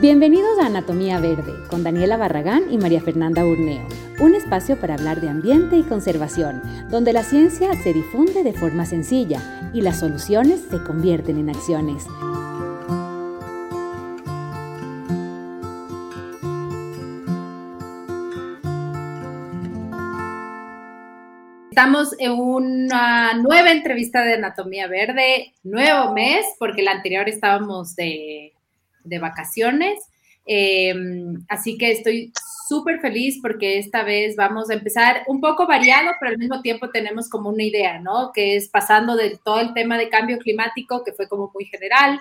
Bienvenidos a Anatomía Verde con Daniela Barragán y María Fernanda Urneo, un espacio para hablar de ambiente y conservación, donde la ciencia se difunde de forma sencilla y las soluciones se convierten en acciones. Estamos en una nueva entrevista de Anatomía Verde, nuevo mes, porque la anterior estábamos de de vacaciones. Em, así que estoy súper feliz porque esta vez vamos a empezar un poco variado, pero al mismo tiempo tenemos como una idea, ¿no? Que es pasando de todo el tema de cambio climático, que fue como muy general,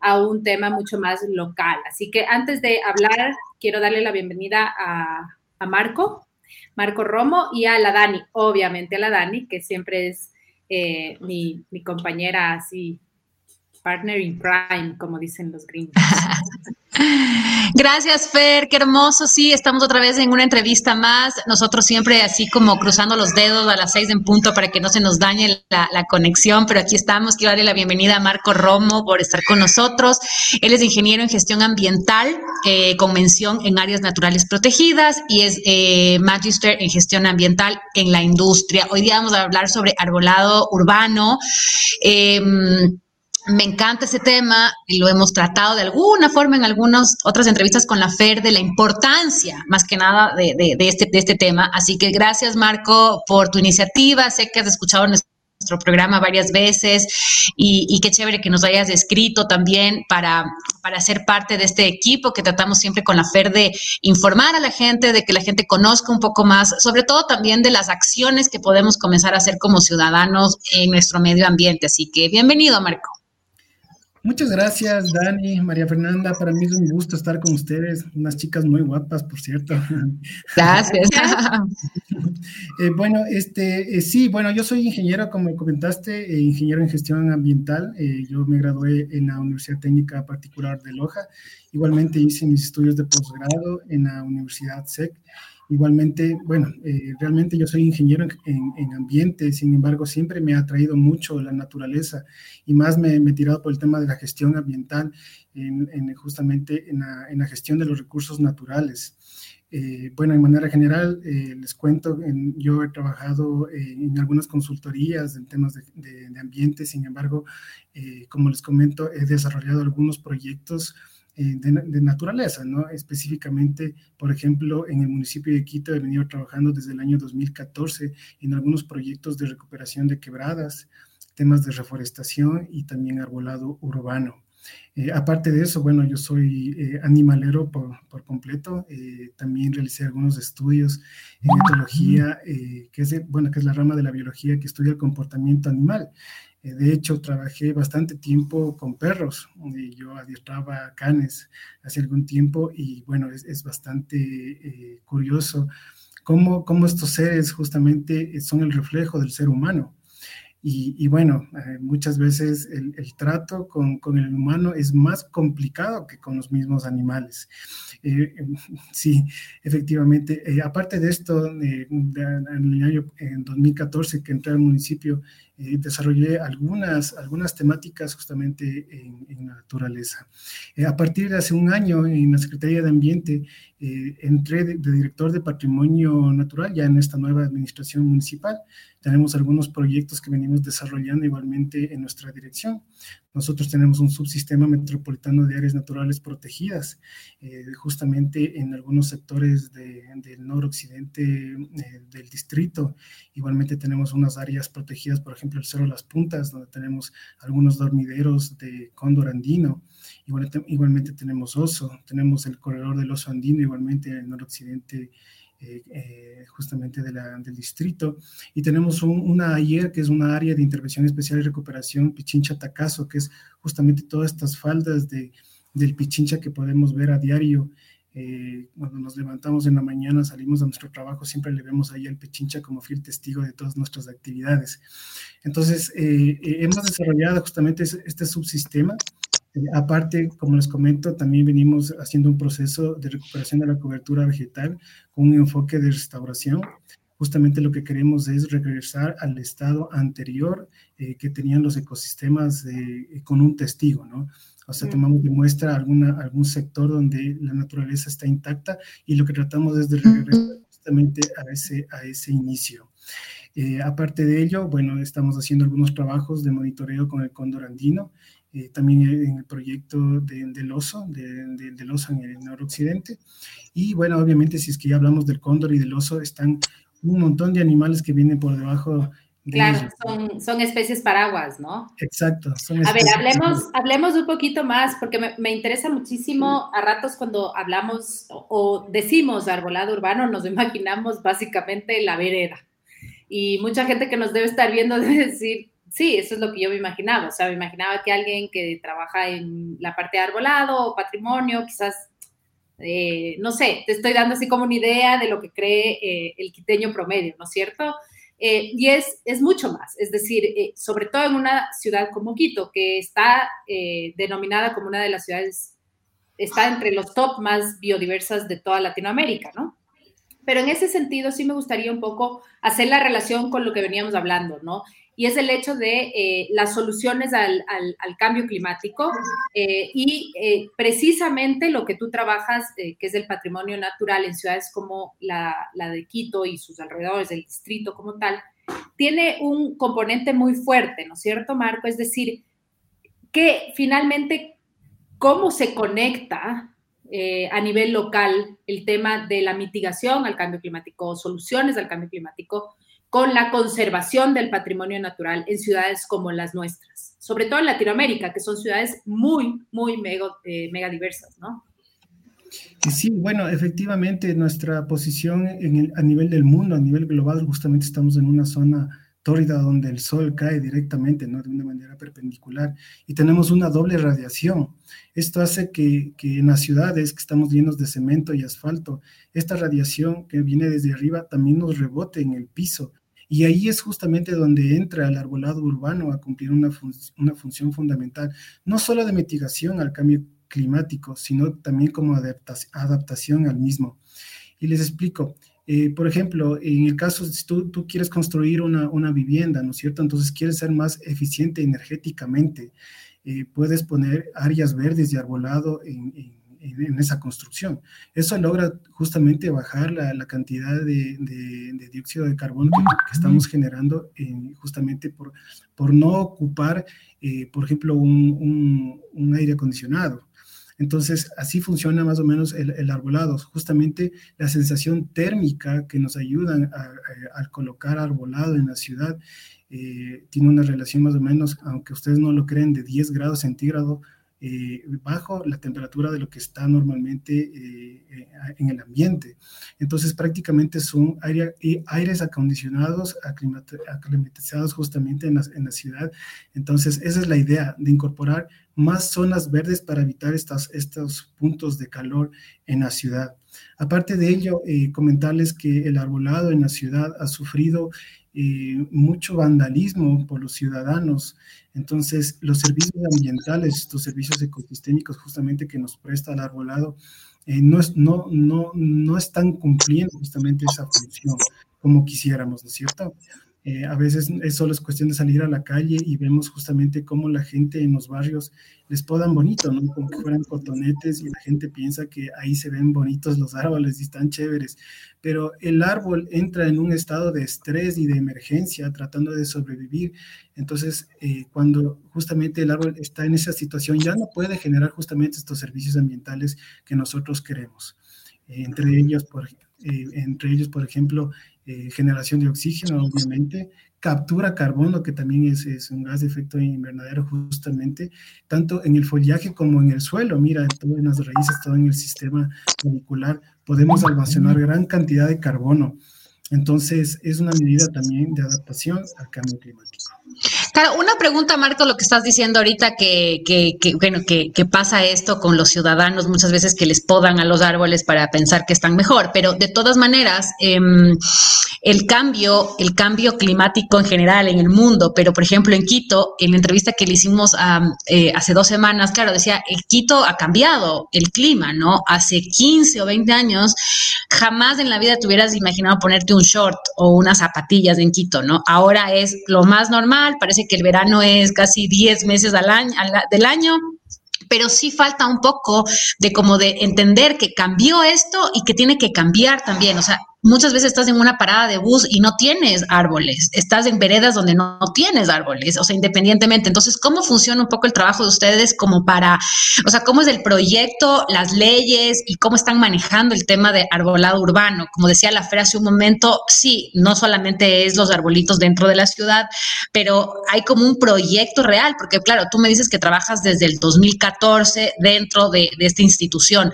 a un tema mucho más local. Así que antes de hablar, quiero darle la bienvenida a, Marco, Marco Romo, y a la Dani, obviamente a la Dani, que siempre es eh, mi, mi compañera así partner in crime, como dicen los gringos. Gracias, Fer, qué hermoso. Sí, estamos otra vez en una entrevista más. Nosotros siempre así como cruzando los dedos a las seis en punto para que no se nos dañe la, conexión, pero aquí estamos. Quiero darle la bienvenida a Marco Romo por estar con nosotros. Él es ingeniero en gestión ambiental eh, con mención en áreas naturales protegidas y es eh, magister en gestión ambiental en la industria. Hoy día vamos a hablar sobre arbolado urbano. Em, me encanta ese tema y lo hemos tratado de alguna forma en algunas otras entrevistas con la FER de la importancia, más que nada, de, este, de este tema. Así que gracias, Marco, por tu iniciativa. Sé que has escuchado nuestro programa varias veces y, qué chévere que nos hayas escrito también para, para ser parte de este equipo que tratamos siempre con la FER de informar a la gente, de que la gente conozca un poco más, sobre todo también de las acciones que podemos comenzar a hacer como ciudadanos en nuestro medio ambiente. Así que bienvenido, Marco. Muchas gracias, Dani, María Fernanda. Para mí es un gusto estar con ustedes, unas chicas muy guapas, por cierto. Gracias. Eh, bueno, este, eh, sí, bueno, yo soy ingeniero, como comentaste, eh, ingeniero en gestión ambiental. yo me gradué en la Universidad Técnica Particular de Loja. Igualmente hice mis estudios de posgrado en la Universidad SEC. Igualmente, bueno, eh, realmente yo soy ingeniero en, ambiente, sin embargo, siempre me ha atraído mucho la naturaleza y más me, he tirado por el tema de la gestión ambiental, en, justamente en la, gestión de los recursos naturales. Eh, bueno, de manera general, eh, les cuento, yo he trabajado en algunas consultorías en temas de, de ambiente, sin embargo, como les comento, he desarrollado algunos proyectos eh, de, naturaleza, ¿no? Específicamente, por ejemplo, en el municipio de Quito he venido trabajando desde el año 2014 en algunos proyectos de recuperación de quebradas, temas de reforestación y también arbolado urbano. Eh, aparte de eso, bueno, yo soy eh, animalero por, completo. también realicé algunos estudios en etología, que es, bueno, que es la rama de la biología que estudia el comportamiento animal. Eh, de hecho, trabajé bastante tiempo con perros. yo adiestraba canes hace algún tiempo y bueno, es, bastante eh, curioso cómo, cómo, estos seres justamente son el reflejo del ser humano. Y, bueno, eh, muchas veces el, trato con, con, el humano es más complicado que con los mismos animales. sí, efectivamente. aparte de esto, en el año en 2014 que entré al municipio, eh, desarrollé algunas, algunas temáticas justamente en, en naturaleza. Eh, a partir de hace un año en la Secretaría de Ambiente eh, entré de, director de Patrimonio Natural ya en esta nueva administración municipal. Tenemos algunos proyectos que venimos desarrollando igualmente en nuestra dirección. Nosotros tenemos un subsistema metropolitano de áreas naturales protegidas, eh, justamente en algunos sectores del noroccidente eh, del distrito. Igualmente tenemos unas áreas protegidas, por ejemplo, el Cerro Las Puntas, donde tenemos algunos dormideros de cóndor andino. Igualmente, igualmente tenemos oso, tenemos el corredor del oso andino, igualmente en el noroccidente eh, justamente de la, del distrito. Y tenemos una AIER, que es una área de intervención especial y recuperación, Pichincha Tacazo, que es justamente todas estas faldas de, del Pichincha que podemos ver a diario. Eh, cuando nos levantamos en la mañana, salimos a nuestro trabajo, siempre le vemos ahí al Pichincha como fiel testigo de todas nuestras actividades. Entonces, hemos desarrollado justamente este subsistema aparte, como les comento, también venimos haciendo un proceso de recuperación de la cobertura vegetal con un enfoque de restauración. Justamente lo que queremos es regresar al estado anterior eh, que tenían los ecosistemas con un testigo, ¿no? O sea, tomamos de muestra alguna, algún sector donde la naturaleza está intacta y lo que tratamos es de regresar justamente a ese, a ese inicio. Eh, aparte de ello, bueno, estamos haciendo algunos trabajos de monitoreo con el cóndor andino, eh, también en el proyecto del oso, del oso en el noroccidente. Y bueno, obviamente, si es que ya hablamos del cóndor y del oso, están un montón de animales que vienen por debajo Claro, son, son, especies paraguas, ¿no? Exacto. a ver, hablemos, hablemos un poquito más, porque me, interesa muchísimo a ratos cuando hablamos o, decimos arbolado urbano, nos imaginamos básicamente la vereda. Y mucha gente que nos debe estar viendo debe decir, sí, eso es lo que yo me imaginaba. O sea, me imaginaba que alguien que trabaja en la parte de arbolado o patrimonio, quizás, eh, no sé, te estoy dando así como una idea de lo que cree eh, el quiteño promedio, ¿no es cierto? Eh, y es, es mucho más, es decir, eh, sobre todo en una ciudad como Quito, que está denominada como una de las ciudades, está entre los top más biodiversas de toda Latinoamérica, ¿no? Pero en ese sentido sí me gustaría un poco hacer la relación con lo que veníamos hablando, ¿no? Y es el hecho de eh, las soluciones al, cambio climático eh, y eh, precisamente lo que tú trabajas, que es el patrimonio natural en ciudades como la, de Quito y sus alrededores, el distrito como tal, tiene un componente muy fuerte, ¿no es cierto, Marco? Es decir, que finalmente, ¿cómo se conecta a nivel local el tema de la mitigación al cambio climático, soluciones al cambio climático, con la conservación del patrimonio natural en ciudades como las nuestras, sobre todo en Latinoamérica, que son ciudades muy, muy mega, eh, mega diversas, ¿no? Sí, bueno, efectivamente nuestra posición a nivel del mundo, a nivel global, justamente estamos en una zona tórrida donde el sol cae directamente, ¿no? De una manera perpendicular y tenemos una doble radiación. Esto hace que, que en las ciudades que estamos llenos de cemento y asfalto, esta radiación que viene desde arriba también nos rebote en el piso y ahí es justamente donde entra el arbolado urbano a cumplir una, una función fundamental, no solo de mitigación al cambio climático, sino también como adaptación al mismo. Y les explico, eh, por ejemplo, en el caso, si tú, tú quieres construir una, una, vivienda, ¿no es cierto? Entonces quieres ser más eficiente energéticamente, eh, puedes poner áreas verdes y arbolado en esa construcción. Eso logra justamente bajar la, cantidad de, dióxido de carbono que, estamos generando justamente por, por no ocupar, eh, por ejemplo, un, aire acondicionado. Entonces, así funciona más o menos el, arbolado, justamente la sensación térmica que nos ayuda al colocar arbolado en la ciudad eh, tiene una relación más o menos, aunque ustedes no lo creen, de 10 grados centígrados eh, bajo la temperatura de lo que está normalmente eh, eh, en el ambiente. Entonces prácticamente son aires acondicionados, aclimatizados justamente en la, en la, ciudad. Entonces esa es la idea de incorporar más zonas verdes para evitar estas, estos puntos de calor en la ciudad. Aparte de ello, comentarles que el arbolado en la ciudad ha sufrido mucho vandalismo por los ciudadanos. Entonces, los servicios ambientales, estos servicios ecosistémicos justamente que nos presta el arbolado, eh, no, no, no, no están cumpliendo justamente esa función como quisiéramos, ¿no es cierto? Eh, a veces es solo es cuestión de salir a la calle y vemos justamente cómo la gente en los barrios les podan bonito, ¿no? Como que fueran cotonetes y la gente piensa que ahí se ven bonitos los árboles y están chéveres. Pero el árbol entra en un estado de estrés y de emergencia tratando de sobrevivir. Entonces, eh, cuando justamente el árbol está en esa situación, ya no puede generar justamente estos servicios ambientales que nosotros queremos. entre ellos, por, eh, entre ellos, por ejemplo, eh, generación de oxígeno, obviamente, captura carbono, que también es, es, un gas de efecto invernadero justamente, tanto en el follaje como en el suelo. Mira, todo en las raíces, todo en el sistema radicular, podemos almacenar gran cantidad de carbono. Entonces, es una medida también de adaptación al cambio climático. Claro, una pregunta, Marco, lo que estás diciendo ahorita, que, que, que bueno, que, pasa esto con los ciudadanos muchas veces que les podan a los árboles para pensar que están mejor, pero de todas maneras, eh, el cambio, el cambio climático en general en el mundo, pero por ejemplo en Quito, en la entrevista que le hicimos eh, hace dos semanas, claro, decía, el Quito ha cambiado el clima, ¿no? Hace 15 o 20 años, jamás en la vida te hubieras imaginado ponerte un short o unas zapatillas en Quito, ¿no? Ahora es lo más normal, parece que el verano es casi 10 meses al año, del año pero sí falta un poco de como de entender que cambió esto y que tiene que cambiar también. O sea, muchas veces estás en una parada de bus y no tienes árboles, estás en veredas donde no, tienes árboles, o sea, independientemente. Entonces, ¿cómo funciona un poco el trabajo de ustedes como para, o sea, cómo es el proyecto, las leyes y cómo están manejando el tema de arbolado urbano? Como decía la Fer hace un momento, sí, no solamente es los arbolitos dentro de la ciudad, pero hay como un proyecto real, porque claro, tú me dices que trabajas desde el 2014 dentro de, esta institución.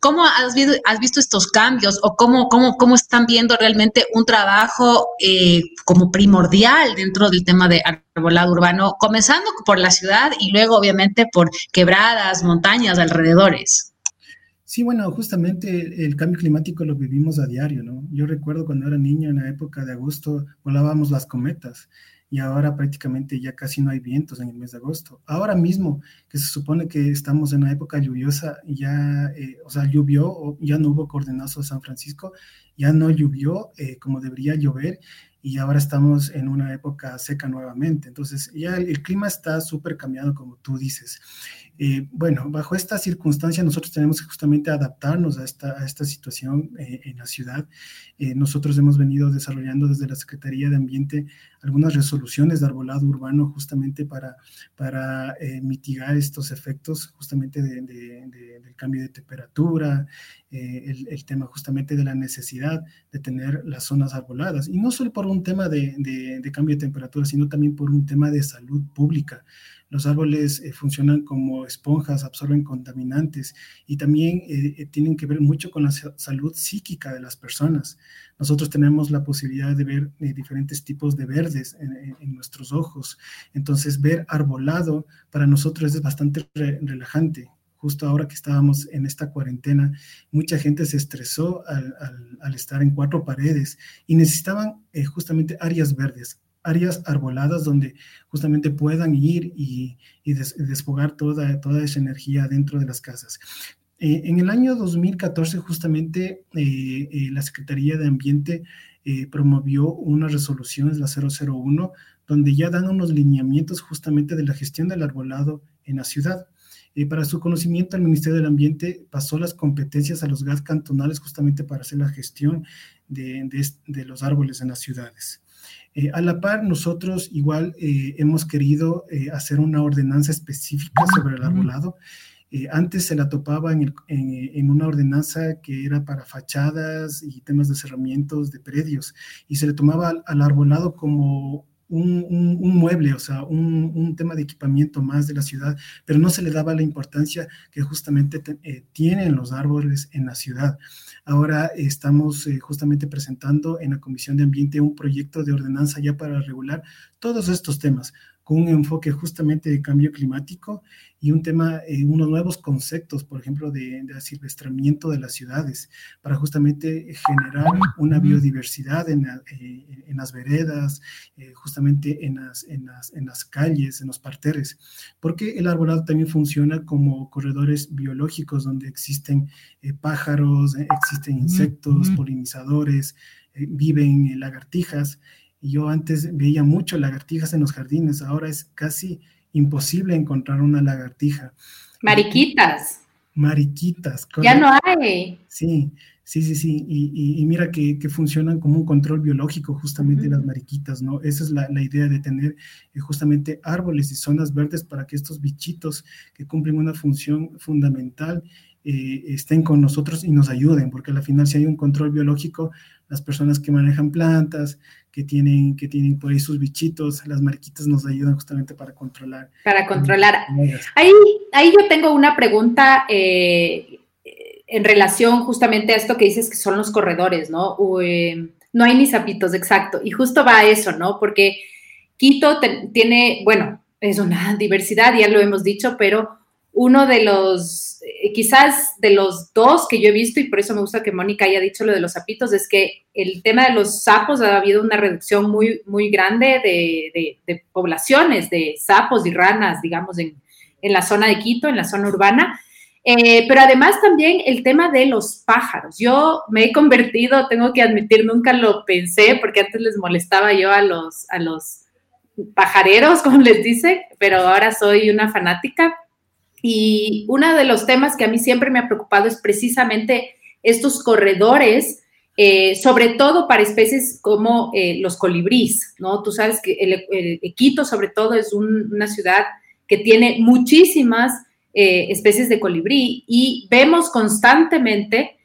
¿Cómo has has visto estos cambios o cómo, cómo, cómo están viendo realmente un trabajo eh, como primordial dentro del tema de arbolado urbano, comenzando por la ciudad y luego obviamente por quebradas, montañas, alrededores. Sí, bueno, justamente el cambio climático lo vivimos a diario, ¿no? Yo recuerdo cuando era niño en la época de agosto volábamos las cometas y ahora prácticamente ya casi no hay vientos en el mes de agosto. Ahora mismo, que se supone que estamos en una época lluviosa, ya, eh, o sea, llovió, ya no hubo coordenazo de San Francisco, ya no llovió eh, como debería llover y ahora estamos en una época seca nuevamente. Entonces, ya el, clima está súper cambiado, como tú dices. Eh, bueno, bajo esta circunstancia nosotros tenemos que justamente adaptarnos a esta, situación eh, en la ciudad. Eh, nosotros hemos venido desarrollando desde la Secretaría de Ambiente algunas resoluciones de arbolado urbano justamente para, mitigar estos efectos justamente de, del cambio de temperatura, el, tema justamente de la necesidad de tener las zonas arboladas. Y no solo por un tema de cambio de temperatura, sino también por un tema de salud pública. Los árboles eh, funcionan como esponjas, absorben contaminantes y también eh, eh, tienen que ver mucho con la salud psíquica de las personas. Nosotros tenemos la posibilidad de ver diferentes tipos de verdes en, nuestros ojos. Entonces, ver arbolado para nosotros es bastante relajante justo ahora que estábamos en esta cuarentena, mucha gente se estresó al, estar en cuatro paredes y necesitaban justamente áreas verdes, áreas arboladas donde justamente puedan ir y, desfogar toda, toda esa energía dentro de las casas. Eh, en el año 2014, justamente, eh, eh, la Secretaría de Ambiente promovió una resolución, es la 001, donde ya dan unos lineamientos justamente de la gestión del arbolado en la ciudad. para su conocimiento, el Ministerio del Ambiente pasó las competencias a los GAT cantonales justamente para hacer la gestión de, de los árboles en las ciudades. Eh, a la par, nosotros igual eh, hemos querido eh, hacer una ordenanza específica sobre el arbolado. antes se la topaba en, en, una ordenanza que era para fachadas y temas de cerramientos de predios y se le tomaba al, al arbolado como un, mueble, o sea, un, tema de equipamiento más de la ciudad, pero no se le daba la importancia que justamente eh, tienen los árboles en la ciudad. Ahora estamos eh, justamente presentando en la Comisión de Ambiente un proyecto de ordenanza ya para regular todos estos temas, con un enfoque justamente de cambio climático y un tema, eh, unos nuevos conceptos, por ejemplo, de, de asilvestramiento de las ciudades, para justamente generar una biodiversidad en, eh, en las veredas, eh, justamente en las, en, las, en las calles, en los parterres, porque el arbolado también funciona como corredores biológicos donde existen pájaros, existen insectos, polinizadores, viven lagartijas, yo antes veía mucho lagartijas en los jardines, ahora es casi imposible encontrar una lagartija. Mariquitas. Mariquitas. Ya no hay. Sí, sí, sí, sí. Y, mira que, funcionan como un control biológico justamente las mariquitas, ¿no? Esa es la, idea de tener eh, justamente árboles y zonas verdes para que estos bichitos que cumplen una función fundamental eh, estén con nosotros y nos ayuden, porque al final si hay un control biológico, las personas que manejan plantas, que tienen, que tienen por ahí sus bichitos, las mariquitas nos ayudan justamente para controlar. Para controlar. Ahí, ahí yo tengo una pregunta eh, en relación justamente a esto que dices que son los corredores, ¿no? Eh, no hay ni zapitos, exacto. Y justo va a eso, ¿no? Porque Quito tiene, bueno, es una diversidad, ya lo hemos dicho, pero uno de los, eh, quizás de los dos que yo he visto, y por eso me gusta que Mónica haya dicho lo de los sapitos, es que el tema de los sapos ha habido una reducción muy, muy grande de, poblaciones de sapos y ranas, digamos, en, la zona de Quito, en la zona urbana. Eh, pero además también el tema de los pájaros. Yo me he convertido, tengo que admitir, nunca lo pensé, porque antes les molestaba yo a los, a los pajareros, como les dice, pero ahora soy una fanática Y uno de los temas que a mí siempre me ha preocupado es precisamente estos corredores, eh, sobre todo para especies como eh, los colibríes, ¿no? Tú sabes que el, Quito, sobre todo, es una ciudad que tiene muchísimas eh, especies de colibrí y vemos constantemente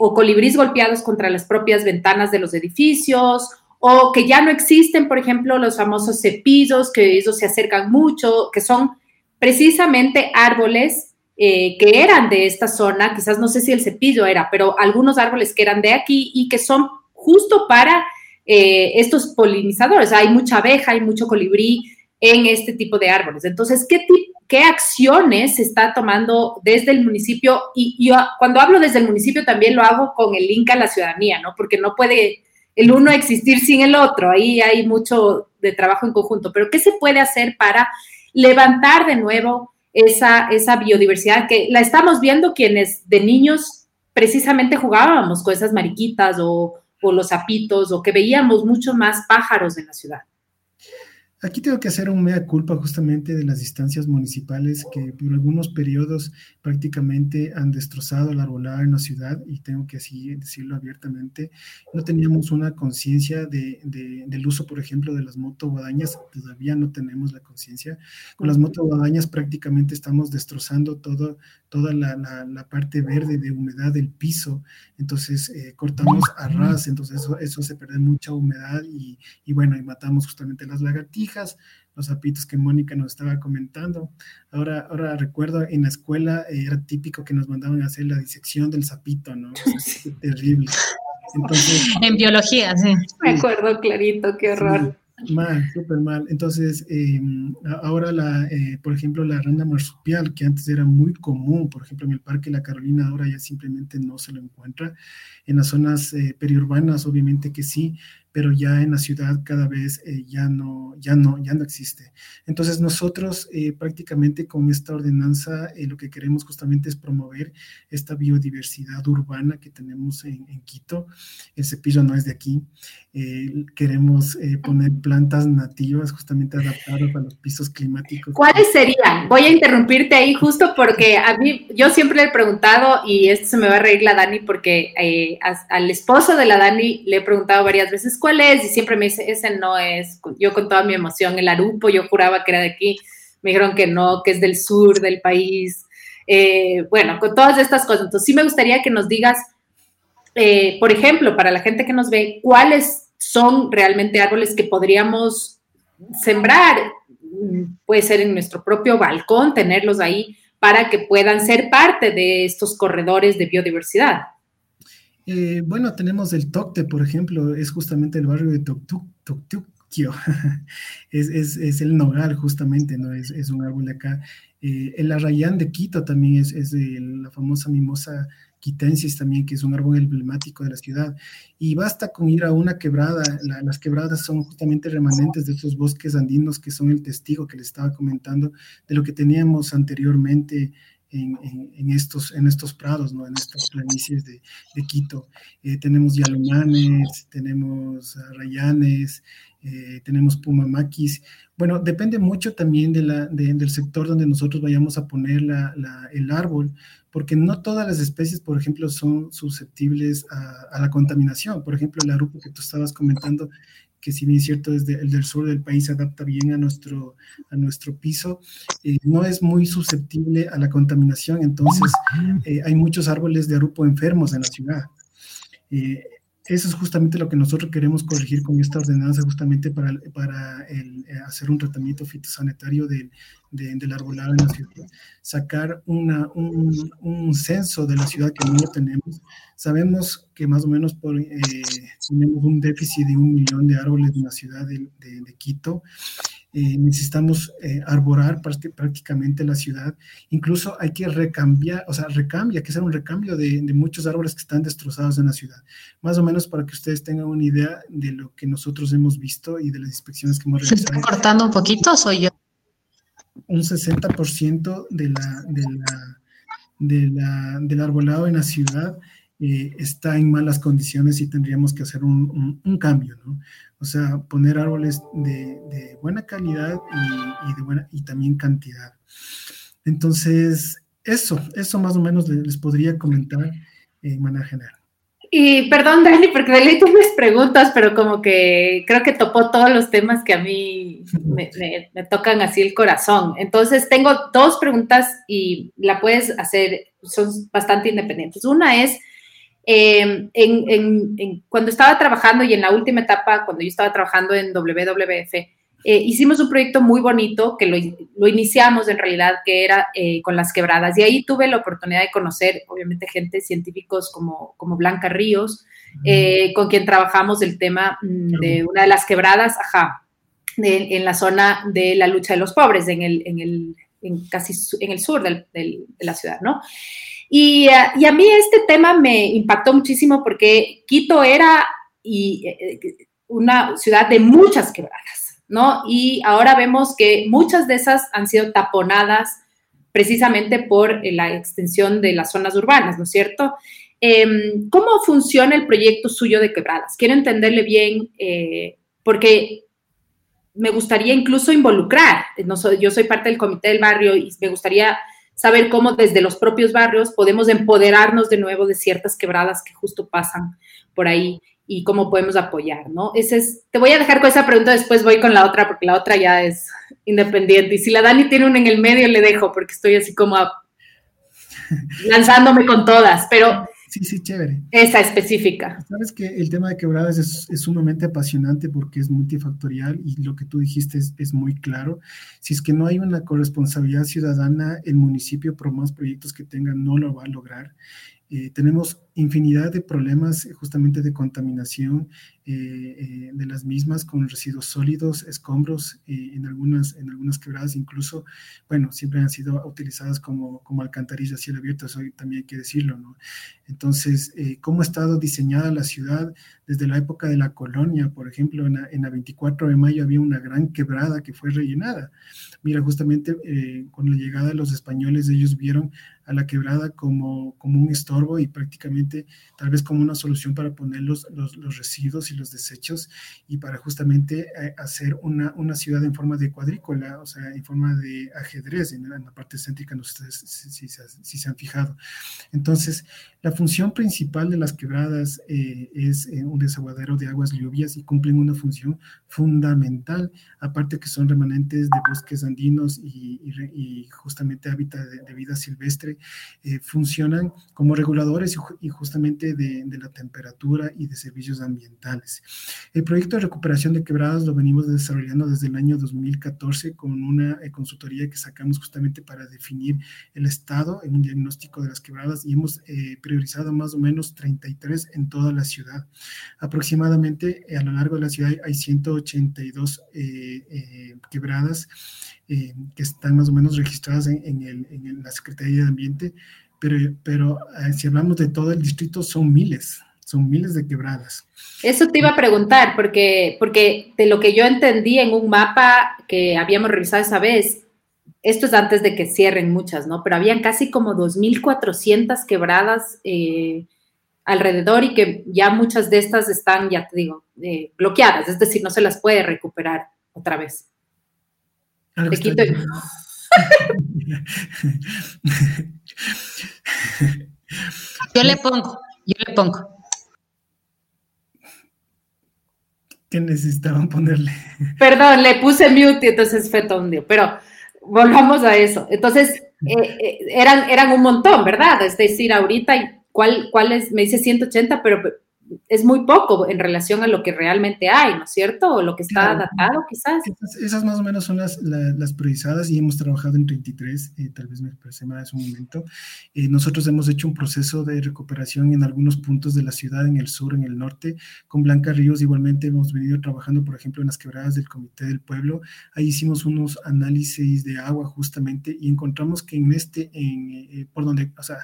o colibríes golpeados contra las propias ventanas de los edificios o que ya no existen, por ejemplo, los famosos cepillos, que ellos se acercan mucho, que son precisamente árboles eh, que eran de esta zona, quizás no sé si el cepillo era, pero algunos árboles que eran de aquí y que son justo para eh, estos polinizadores. Hay mucha abeja, hay mucho colibrí en este tipo de árboles. Entonces, ¿qué, acciones se está tomando desde el municipio? Y yo cuando hablo desde el municipio también lo hago con el link a la ciudadanía, ¿no? Porque no puede el uno existir sin el otro. Ahí hay mucho de trabajo en conjunto. Pero ¿qué se puede hacer para levantar de nuevo esa, esa biodiversidad que la estamos viendo quienes de niños precisamente jugábamos con esas mariquitas o, o los sapitos o que veíamos mucho más pájaros en la ciudad? Aquí tengo que hacer un mea culpa justamente de las distancias municipales que por algunos periodos prácticamente han destrozado la arbolada en la ciudad y tengo que así decirlo abiertamente. No teníamos una conciencia de, del uso, por ejemplo, de las motoguadañas, todavía no tenemos la conciencia. Con las motoguadañas prácticamente estamos destrozando todo, toda la, la, parte verde de humedad del piso, entonces eh, cortamos a ras, entonces eso, eso se pierde mucha humedad y, y bueno, y matamos justamente las lagartijas los zapitos que Mónica nos estaba comentando. Ahora, ahora recuerdo en la escuela eh, era típico que nos mandaban a hacer la disección del sapito, ¿no? terrible. en biología, sí. Me acuerdo clarito, qué horror. Mal, súper mal. Entonces, em, ahora, la, eh, por ejemplo, la rana marsupial, que antes era muy común, por ejemplo, en el Parque La Carolina, ahora ya simplemente no se lo encuentra. En las zonas eh, periurbanas, obviamente que sí, pero ya en la ciudad cada vez eh, ya, no, ya, no, ya no existe. Entonces nosotros eh, prácticamente con esta ordenanza eh, lo que queremos justamente es promover esta biodiversidad urbana que tenemos en, Quito. El cepillo no es de aquí. queremos poner plantas nativas justamente adaptadas a los pisos climáticos. ¿Cuáles serían? Voy a interrumpirte ahí justo porque a mí, yo siempre le he preguntado, y esto se me va a reír la Dani porque al esposo de la Dani le he preguntado varias veces, ¿cuál es? Y siempre me dice, ese no es. Yo con toda mi emoción, el arupo, yo juraba que era de aquí. Me dijeron que no, que es del sur del país. Eh, bueno, con todas estas cosas. Entonces, sí me gustaría que nos digas, eh, por ejemplo, para la gente que nos ve, cuáles son realmente árboles que podríamos sembrar. Puede ser en nuestro propio balcón, tenerlos ahí para que puedan ser parte de estos corredores de biodiversidad. Eh, bueno, tenemos el Tocte, por ejemplo, es justamente el barrio de Toctuquio. es, es, el nogal, justamente, ¿no? Es, un árbol de acá. Eh, el arrayán de Quito también es, la famosa mimosa quitensis también, que es un árbol emblemático de la ciudad. Y basta con ir a una quebrada. las quebradas son justamente remanentes de esos bosques andinos que son el testigo que les estaba comentando de lo que teníamos anteriormente en, estos, en estos prados, ¿no? en estas planicies de, Quito. Eh, tenemos yalumanes, tenemos rayanes, eh, tenemos pumamaquis. Bueno, depende mucho también de la, del sector donde nosotros vayamos a poner la, el árbol, porque no todas las especies, por ejemplo, son susceptibles a, a la contaminación. Por ejemplo, el arupo que tú estabas comentando que si bien es cierto desde el del sur del país se adapta bien a nuestro, a nuestro piso, eh, no es muy susceptible a la contaminación, entonces eh, hay muchos árboles de arupo enfermos en la ciudad. Eh, eso es justamente lo que nosotros queremos corregir con esta ordenanza, justamente para, para el, hacer un tratamiento fitosanitario del, del arbolado en la ciudad, sacar una, un, un, censo de la ciudad que no lo tenemos. Sabemos que más o menos por, eh, tenemos un déficit de un millón de árboles en la ciudad de, de Quito eh, necesitamos eh, arborar prácticamente la ciudad. Incluso hay que recambiar, o sea, recambia, hay que hacer un recambio de, muchos árboles que están destrozados en la ciudad. Más o menos para que ustedes tengan una idea de lo que nosotros hemos visto y de las inspecciones que hemos realizado. ¿Se está cortando un poquito o soy yo? Un 60% de la, de la, de la, del arbolado en la ciudad eh, está en malas condiciones y tendríamos que hacer un, un, cambio, ¿no? O sea, poner árboles de, de buena calidad y, y, de buena, y también cantidad. Entonces, eso, eso más o menos les, podría comentar en manera general. Y perdón, Dani, porque de ley tienes preguntas, pero como que creo que topó todos los temas que a mí me, tocan así el corazón. Entonces, tengo dos preguntas y la puedes hacer, son bastante independientes. Una es, em, en, cuando estaba trabajando y en la última etapa, cuando yo estaba trabajando en WWF, eh, hicimos un proyecto muy bonito que lo, iniciamos en realidad, que era eh, con las quebradas. Y ahí tuve la oportunidad de conocer, obviamente, gente, científicos como, como Blanca Ríos, eh, con quien trabajamos el tema mm, de una de las quebradas, ajá, en la zona de la lucha de los pobres, en el, en el casi en el sur de la ciudad, ¿no? Y, y, a mí este tema me impactó muchísimo porque Quito era y, una ciudad de muchas quebradas ¿no? Y ahora vemos que muchas de esas han sido taponadas precisamente por eh, la extensión de las zonas urbanas, ¿no es cierto? Em, ¿Cómo funciona el proyecto suyo de quebradas? Quiero entenderle bien, eh, porque me gustaría incluso involucrar, yo soy parte del comité del barrio y me gustaría saber cómo desde los propios barrios podemos empoderarnos de nuevo de ciertas quebradas que justo pasan por ahí y cómo podemos apoyar, ¿no? Ese es, te voy a dejar con esa pregunta, después voy con la otra, porque la otra ya es independiente. Y si la Dani tiene una en el medio, le dejo, porque estoy así como lanzándome con todas, pero... Sí, sí, chévere. Esa específica. Sabes que el tema de quebradas es, sumamente apasionante porque es multifactorial y lo que tú dijiste es, es, muy claro. Si es que no hay una corresponsabilidad ciudadana, el municipio, por más proyectos que tenga, no lo va a lograr. Eh, tenemos infinidad de problemas eh, justamente de contaminación eh, de las mismas con residuos sólidos, escombros, en, algunas, en algunas quebradas incluso, bueno, siempre han sido utilizadas como, como alcantarillas a cielo abierto, eso también hay que decirlo, ¿no? Entonces, ¿cómo ha estado diseñada la ciudad desde la época de la colonia? Por ejemplo, en la, en la 24 de mayo había una gran quebrada que fue rellenada. Mira, justamente con la llegada de los españoles, ellos vieron a la quebrada como, como un estorbo y prácticamente tal vez como una solución para poner los, los, residuos y los desechos y para justamente eh, hacer una, una, ciudad en forma de cuadrícula, o sea, en forma de ajedrez en la, parte céntrica, no sé si, si, se han fijado. Entonces, la función principal de las quebradas eh, es eh, un desaguadero de aguas lluvias y cumplen una función fundamental, aparte que son remanentes de bosques andinos y, y, justamente hábitat de vida silvestre eh, funcionan como reguladores y, justamente de, la temperatura y de servicios ambientales. El proyecto de recuperación de quebradas lo venimos desarrollando desde el año 2014 con una eh, consultoría que sacamos justamente para definir el estado en un diagnóstico de las quebradas y hemos eh, priorizado más o menos 33 en toda la ciudad. Aproximadamente a lo largo de la ciudad hay 182 quebradas eh, que están más o menos registradas en, en, la Secretaría de Ambiente, pero, pero eh, si hablamos de todo el distrito son miles, son miles de quebradas. Eso te iba a preguntar, porque, porque de lo que yo entendí en un mapa que habíamos revisado esa vez, esto es antes de que cierren muchas, ¿no? Pero habían casi como 2.400 quebradas eh, alrededor y que ya muchas de estas están, ya te digo, bloqueadas, es decir, no se las puede recuperar otra vez. Yo le pongo, yo le pongo. ¿Qué necesitaban ponerle? Perdón, le puse mute y entonces fue tondio, pero volvamos a eso. Entonces, eh, eh, eran, eran un montón, ¿verdad? Es decir, ahorita, ¿cuál, cuál es? Me dice 180, pero es muy poco en relación a lo que realmente hay, ¿no es cierto? O lo que está adaptado quizás. Esas, más o menos son las, las, priorizadas y hemos trabajado en 33, eh, tal vez me parece más un momento. Eh, nosotros hemos hecho un proceso de recuperación en algunos puntos de la ciudad, en el sur, en el norte. Con Blanca Ríos igualmente hemos venido trabajando, por ejemplo, en las quebradas del Comité del Pueblo. Ahí hicimos unos análisis de agua justamente y encontramos que en este, en, eh, por donde, o sea,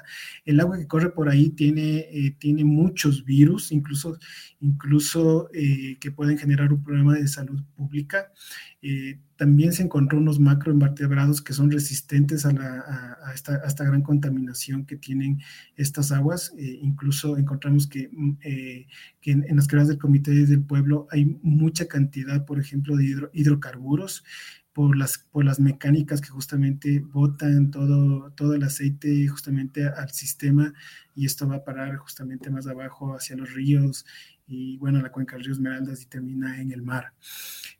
el agua que corre por ahí tiene, tiene muchos virus incluso, incluso eh, que pueden generar un problema de salud pública. Eh, también se encontró unos macroinvertebrados que son resistentes a, esta, gran contaminación que tienen estas aguas. Eh, incluso encontramos que, mm, en, las quebradas del Comité del Pueblo hay mucha cantidad, por ejemplo, de hidrocarburos por las, por las mecánicas que justamente botan todo, todo el aceite justamente al sistema y esto va a parar justamente más abajo hacia los ríos y bueno, la cuenca del río Esmeraldas y termina en el mar.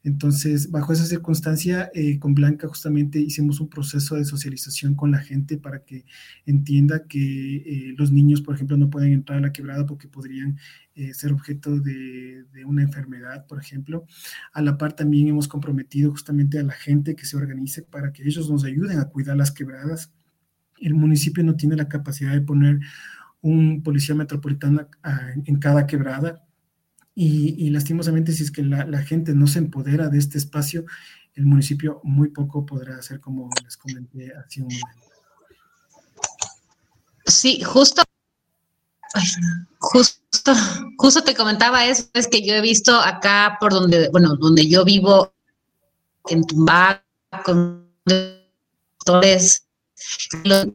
Entonces, bajo esa circunstancia, eh, con Blanca justamente hicimos un proceso de socialización con la gente para que entienda que eh, los niños, por ejemplo, no pueden entrar a la quebrada porque podrían eh, ser objeto de, de, una enfermedad, por ejemplo. A la par también hemos comprometido justamente a la gente que se organice para que ellos nos ayuden a cuidar las quebradas. El municipio no tiene la capacidad de poner un policía metropolitano ah, en cada quebrada, y, lastimosamente, si es que la, gente no se empodera de este espacio, el municipio muy poco podrá hacer como les comenté hace un momento. Sí, justo, justo, justo te comentaba eso, es que yo he visto acá por donde, bueno, donde yo vivo, en Tumbaco, con los,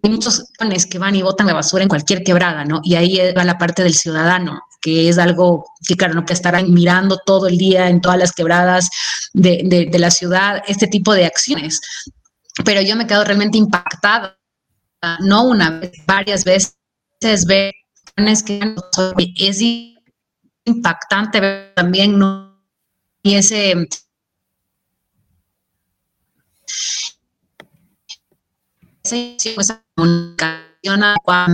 muchos que van y botan la basura en cualquier quebrada, ¿no? Y ahí va la parte del ciudadano, que es algo que, claro, no que estarán mirando todo el día en todas las quebradas de, de, la ciudad, este tipo de acciones. Pero yo me quedo realmente impactada, no una vez, varias veces, ver que es impactante ver también, ¿no? Y ese esa comunicación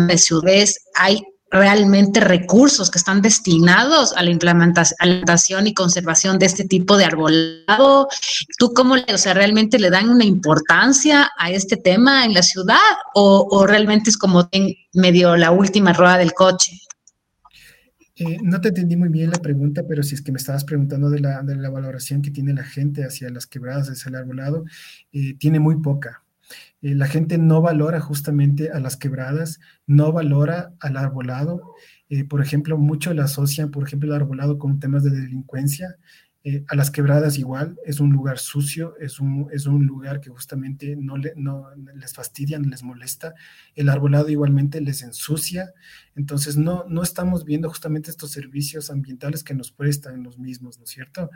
de ciudades hay realmente recursos que están destinados a la implementación y conservación de este tipo de arbolado. ¿Tú cómo, o sea, realmente le dan una importancia a este tema en la ciudad o, realmente es como en medio la última rueda del coche? Eh, no te entendí muy bien la pregunta, pero si es que me estabas preguntando de la, de la valoración que tiene la gente hacia las quebradas, hacia el arbolado, eh, tiene muy poca eh, la gente no valora justamente a las quebradas, no valora al arbolado. Eh, por ejemplo, mucho le asocian, por ejemplo, el arbolado con temas de delincuencia. Eh, a las quebradas igual, es un lugar sucio, es un, es un lugar que justamente no, le, no les fastidian, les molesta. El arbolado igualmente les ensucia. Entonces, no, no estamos viendo justamente estos servicios ambientales que nos prestan los mismos, ¿no es cierto?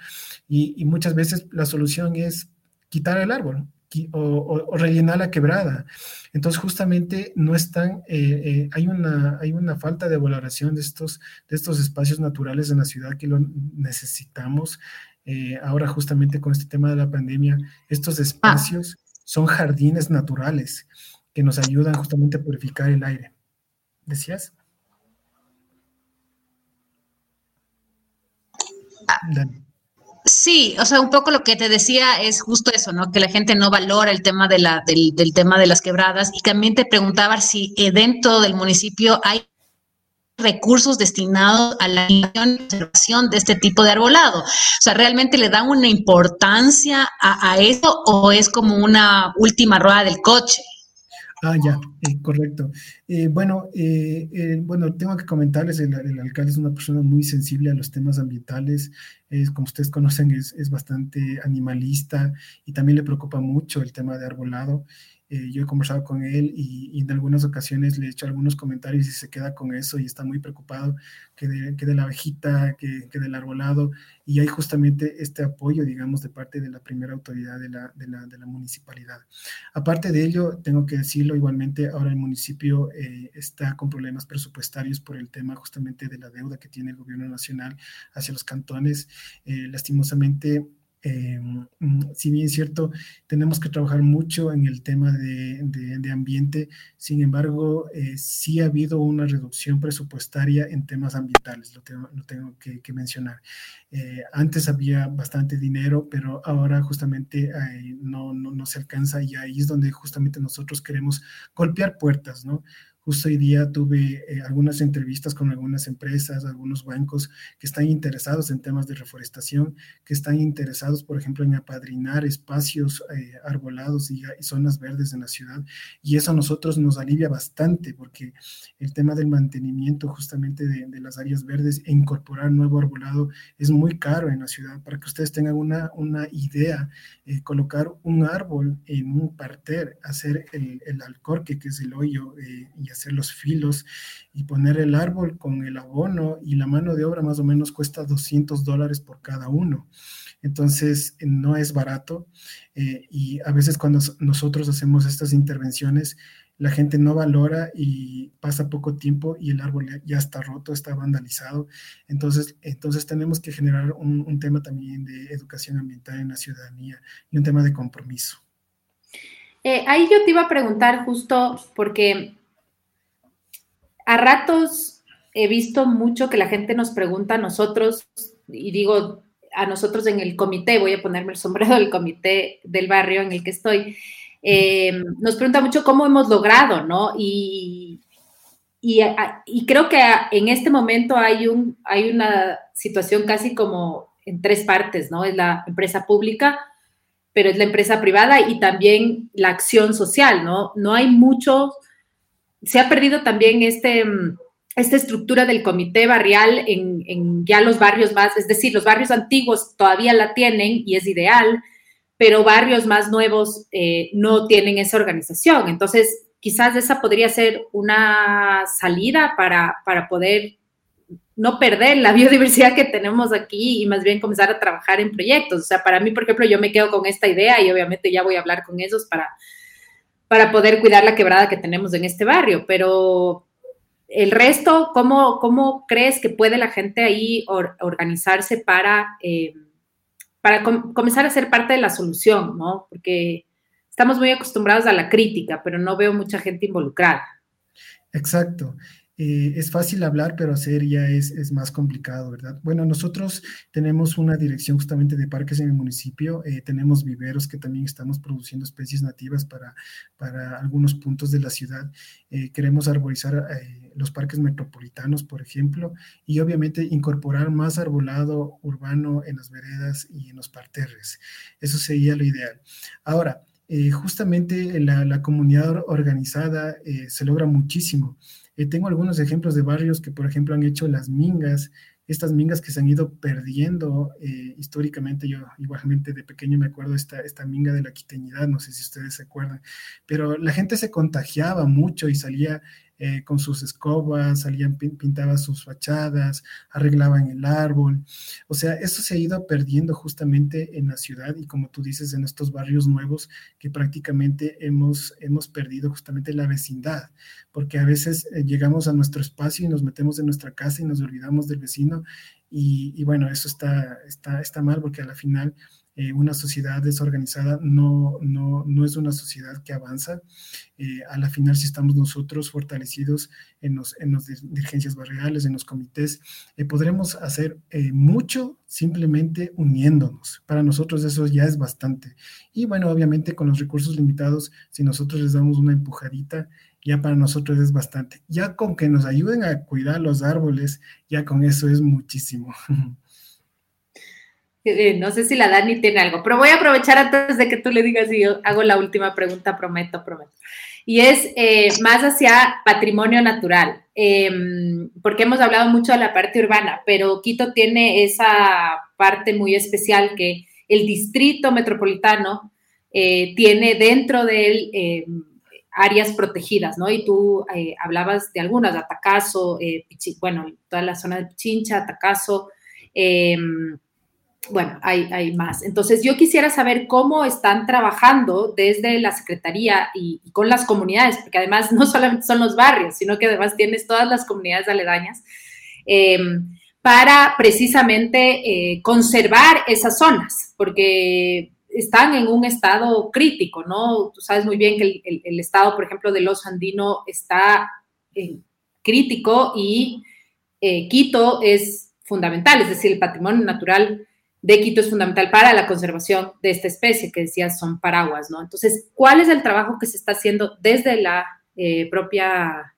Y, y muchas veces la solución es quitar el árbol, o, rellenar la quebrada. Entonces, justamente no están, eh, eh, hay, una, hay una falta de valoración de estos, de estos espacios naturales en la ciudad que lo necesitamos. Eh, ahora, justamente con este tema de la pandemia, estos ah. espacios son jardines naturales que nos ayudan justamente a purificar el aire. ¿Decías? Ah. Sí, o sea, un poco lo que te decía es justo eso, ¿no? Que la gente no valora el tema de la, del, del tema de las quebradas y también te preguntaba si eh, dentro del municipio hay recursos destinados a la conservación de este tipo de arbolado. O sea, ¿realmente le dan una importancia a, eso o es como una última rueda del coche? Ah, ya, eh, correcto. Eh, bueno, eh, bueno, tengo que comentarles, el, el, alcalde es una persona muy sensible a los temas ambientales, es, como ustedes conocen, es, es bastante animalista y también le preocupa mucho el tema de arbolado. Eh, yo he conversado con él y, en algunas ocasiones le he hecho algunos comentarios y se queda con eso y está muy preocupado que de, que de la abejita, que, que, del arbolado. Y hay justamente este apoyo, digamos, de parte de la primera autoridad de la, de la, de la municipalidad. Aparte de ello, tengo que decirlo igualmente, ahora el municipio eh, está con problemas presupuestarios por el tema justamente de la deuda que tiene el gobierno nacional hacia los cantones. Eh, lastimosamente, eh, mm, si bien es cierto, tenemos que trabajar mucho en el tema de, de, ambiente, sin embargo, eh, sí ha habido una reducción presupuestaria en temas ambientales, lo tengo, lo tengo que, mencionar. Eh, antes había bastante dinero, pero ahora justamente no, no, no, se alcanza y ahí es donde justamente nosotros queremos golpear puertas, ¿no? Justo hoy día tuve eh, algunas entrevistas con algunas empresas, algunos bancos que están interesados en temas de reforestación, que están interesados, por ejemplo, en apadrinar espacios eh, arbolados y, zonas verdes en la ciudad. Y eso a nosotros nos alivia bastante porque el tema del mantenimiento justamente de, las áreas verdes e incorporar nuevo arbolado es muy caro en la ciudad. Para que ustedes tengan una, una idea, eh, colocar un árbol en un parter, hacer el, el alcorque, que es el hoyo, y hacer los filos y poner el árbol con el abono y la mano de obra más o menos cuesta 200 dólares por cada uno. Entonces, no es barato eh, y a veces cuando nosotros hacemos estas intervenciones, la gente no valora y pasa poco tiempo y el árbol ya está roto, está vandalizado. Entonces, entonces tenemos que generar un, tema también de educación ambiental en la ciudadanía y un tema de compromiso. Eh, ahí yo te iba a preguntar justo porque a ratos he visto mucho que la gente nos pregunta a nosotros, y digo a nosotros en el comité, voy a ponerme el sombrero del comité del barrio en el que estoy, eh, nos pregunta mucho cómo hemos logrado, ¿no? Y, y, creo que en este momento hay, un, hay una situación casi como en tres partes, ¿no? Es la empresa pública, pero es la empresa privada y también la acción social, ¿no? No hay mucho, se ha perdido también este, esta estructura del comité barrial en, en ya los barrios más, es decir, los barrios antiguos todavía la tienen y es ideal, pero barrios más nuevos eh, no tienen esa organización. Entonces, quizás esa podría ser una salida para, para poder no perder la biodiversidad que tenemos aquí y más bien comenzar a trabajar en proyectos. O sea, para mí, por ejemplo, yo me quedo con esta idea y obviamente ya voy a hablar con ellos para, para poder cuidar la quebrada que tenemos en este barrio, pero el resto, ¿cómo, cómo crees que puede la gente ahí organizarse para... Eh, para comenzar a ser parte de la solución, ¿no? Porque estamos muy acostumbrados a la crítica, pero no veo mucha gente involucrada. Exacto. Eh, es fácil hablar, pero hacer ya es, es, más complicado, ¿verdad? Bueno, nosotros tenemos una dirección justamente de parques en el municipio, eh, tenemos viveros que también estamos produciendo especies nativas para, para algunos puntos de la ciudad. Eh, queremos arborizar los parques metropolitanos, por ejemplo, y obviamente incorporar más arbolado urbano en las veredas y en los parterres. Eso sería lo ideal. Ahora, justamente la, la, comunidad organizada se logra muchísimo. Eh, tengo algunos ejemplos de barrios que, por ejemplo, han hecho las mingas, estas mingas que se han ido perdiendo eh, históricamente. Yo igualmente de pequeño me acuerdo esta, esta minga de la quiteñidad, no sé si ustedes se acuerdan, pero la gente se contagiaba mucho y salía eh, con sus escobas, salían, pintaban sus fachadas, arreglaban el árbol. O sea, eso se ha ido perdiendo justamente en la ciudad y como tú dices, en estos barrios nuevos que prácticamente hemos, hemos perdido justamente la vecindad, porque a veces eh, llegamos a nuestro espacio y nos metemos en nuestra casa y nos olvidamos del vecino y, y bueno, eso está, está, está mal porque a la final eh, una sociedad desorganizada no, no, no, es una sociedad que avanza. Eh, a la final, si estamos nosotros fortalecidos en las en los dirigencias barriales, en los comités, eh, podremos hacer mucho simplemente uniéndonos. Para nosotros eso ya es bastante. Y bueno, obviamente con los recursos limitados, si nosotros les damos una empujadita, ya para nosotros es bastante. Ya con que nos ayuden a cuidar los árboles, ya con eso es muchísimo. Eh, no sé si la Dani tiene algo, pero voy a aprovechar antes de que tú le digas y yo hago la última pregunta, prometo, prometo. Y es eh, más hacia patrimonio natural, em, porque hemos hablado mucho de la parte urbana, pero Quito tiene esa parte muy especial que el distrito metropolitano eh, tiene dentro de él em, áreas protegidas, ¿no? Y tú hablabas de algunas, Atacazo, bueno, toda la zona de Pichincha, Atacazo, em, bueno, hay, más. Entonces, yo quisiera saber cómo están trabajando desde la Secretaría y, con las comunidades, porque además no solamente son los barrios, sino que además tienes todas las comunidades aledañas, em, para precisamente eh, conservar esas zonas, porque están en un estado crítico, ¿no? Tú sabes muy bien que el, estado, por ejemplo, de Los Andino está crítico y eh, Quito es fundamental, es decir, el patrimonio natural de Quito es fundamental para la conservación de esta especie, que decías son paraguas, ¿no? Entonces, ¿cuál es el trabajo que se está haciendo desde la eh, propia,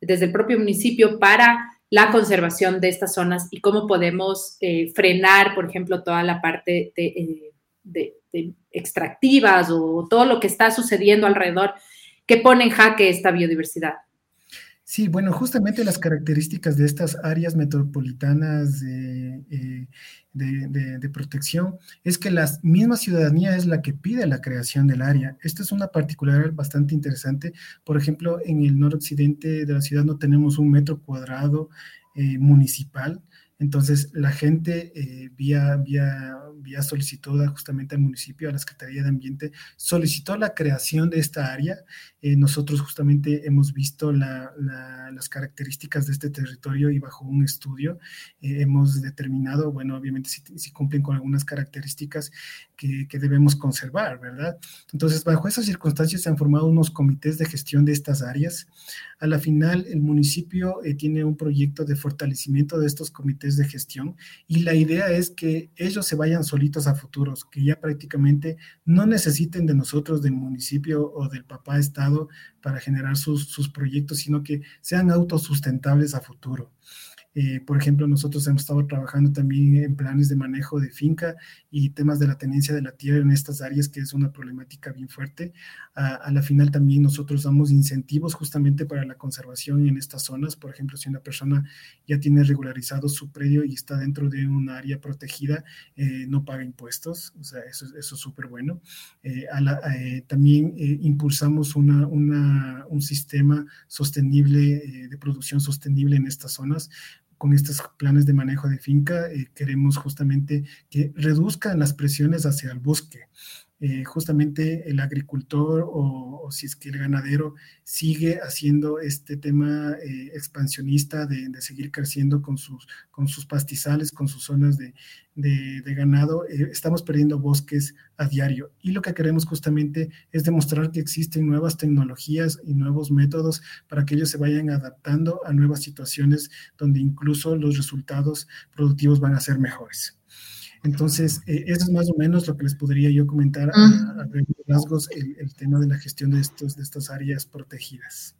desde el propio municipio para la conservación de estas zonas y cómo podemos eh, frenar, por ejemplo, toda la parte de, eh, extractivas o todo lo que está sucediendo alrededor que pone en jaque esta biodiversidad? Sí, bueno, justamente las características de estas áreas metropolitanas de, de, protección es que la misma ciudadanía es la que pide la creación del área. Esto es una particular bastante interesante. Por ejemplo, en el noroccidente de la ciudad no tenemos un metro cuadrado eh, municipal. Entonces, la gente eh, vía, vía, vía solicitud justamente al municipio, a la Secretaría de Ambiente, solicitó la creación de esta área. Eh, nosotros justamente hemos visto las características de este territorio y bajo un estudio hemos determinado, bueno, obviamente si, cumplen con algunas características que, debemos conservar, ¿verdad? Entonces, bajo esas circunstancias se han formado unos comités de gestión de estas áreas. A la final, el municipio tiene un proyecto de fortalecimiento de estos comités de gestión y la idea es que ellos se vayan solitos a futuros, que ya prácticamente no necesiten de nosotros, del municipio o del papá Estado para generar sus, sus proyectos, sino que sean autosustentables a futuro. Eh, por ejemplo, nosotros hemos estado trabajando también en planes de manejo de finca y temas de la tenencia de la tierra en estas áreas, que es una problemática bien fuerte. A, la final también nosotros damos incentivos justamente para la conservación en estas zonas. Por ejemplo, si una persona ya tiene regularizado su predio y está dentro de un área protegida, eh, no paga impuestos. O sea, eso, eso es súper bueno. Eh, también impulsamos una, una, un sistema sostenible de producción sostenible en estas zonas con estos planes de manejo de finca eh, queremos justamente que reduzcan las presiones hacia el bosque. Eh, justamente el agricultor o, si es que el ganadero sigue haciendo este tema eh, expansionista de, seguir creciendo con sus, con sus pastizales, con sus zonas de, ganado, eh, estamos perdiendo bosques a diario. Y lo que queremos justamente es demostrar que existen nuevas tecnologías y nuevos métodos para que ellos se vayan adaptando a nuevas situaciones donde incluso los resultados productivos van a ser mejores. Entonces, eh, eso es más o menos lo que les podría yo comentar a, a, rasgos el, el, tema de la gestión de, estos, de estas áreas protegidas.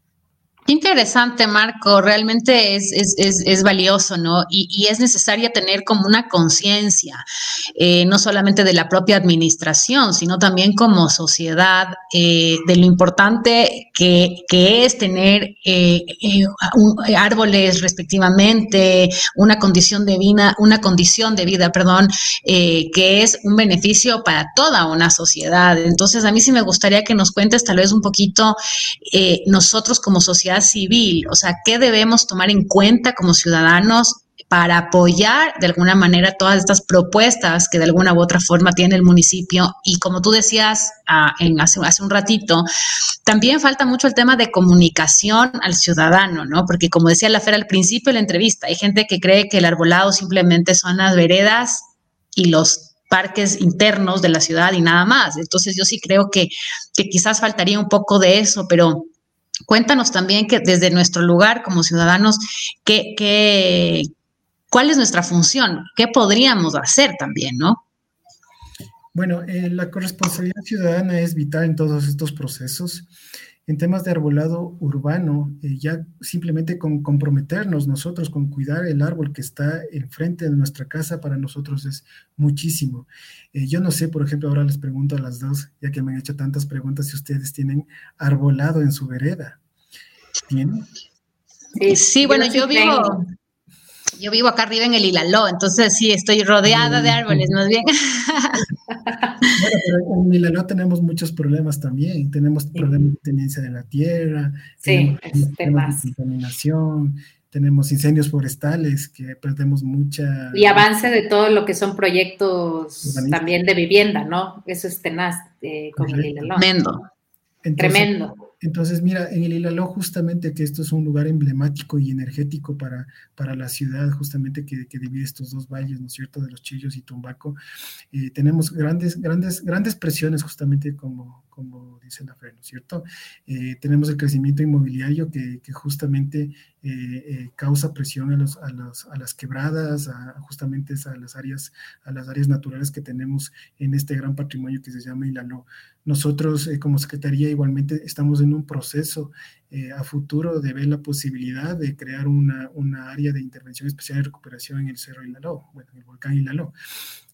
Interesante, Marco. Realmente es, es, es, valioso, ¿no? Y, es necesaria tener como una conciencia, eh, no solamente de la propia administración, sino también como sociedad, eh, de lo importante que, que es tener eh, eh árboles respectivamente, una condición de vida, una condición de vida, perdón, que es un beneficio para toda una sociedad. Entonces, a mí sí me gustaría que nos cuentes tal vez un poquito nosotros como sociedad civil, o sea, ¿qué debemos tomar en cuenta como ciudadanos para apoyar de alguna manera todas estas propuestas que de alguna u otra forma tiene el municipio. Y como tú decías ah, en hace, un ratito, también falta mucho el tema de comunicación al ciudadano, ¿no? Porque como decía la Fer al principio de la entrevista, hay gente que cree que el arbolado simplemente son las veredas y los parques internos de la ciudad y nada más. Entonces yo sí creo que, que quizás faltaría un poco de eso, pero Cuéntanos también que desde nuestro lugar como ciudadanos, ¿qué, cuál es nuestra función? ¿Qué podríamos hacer también, no? Bueno, eh, la corresponsabilidad ciudadana es vital en todos estos procesos en temas de arbolado urbano, eh, ya simplemente con comprometernos nosotros con cuidar el árbol que está enfrente de nuestra casa para nosotros es muchísimo. Eh, yo no sé, por ejemplo, ahora les pregunto a las dos, ya que me han hecho tantas preguntas, si ustedes tienen arbolado en su vereda. ¿Tienen? Sí, sí bueno, yo vivo, yo vivo acá arriba en el Hilaló, entonces sí, estoy rodeada de árboles, más bien. Bueno, pero en Hilaló tenemos muchos problemas también. Tenemos problemas de tenencia de la tierra, sí, tenemos de contaminación, tenemos incendios forestales que perdemos mucha... Y avance de todo lo que son proyectos también de vivienda, ¿no? Eso es tenaz eh, con el Hilaló. Tremendo. Tremendo. Entonces, mira, en el Hilaló justamente que esto es un lugar emblemático y energético para, para la ciudad, justamente que, divide estos dos valles, ¿no es cierto?, de los Chillos y Tumbaco, eh, tenemos grandes, grandes, grandes presiones justamente como, como dice la FE, ¿no es cierto? Eh, tenemos el crecimiento inmobiliario que, que justamente eh, eh, causa presión a, los, a, los, a, las quebradas, a, justamente a las, áreas, a las áreas naturales que tenemos en este gran patrimonio que se llama Hilaló. Nosotros eh, como Secretaría igualmente estamos en un proceso eh, a futuro de ver la posibilidad de crear una, una, área de intervención especial y recuperación en el Cerro Ilaló, bueno, en el volcán Ilaló.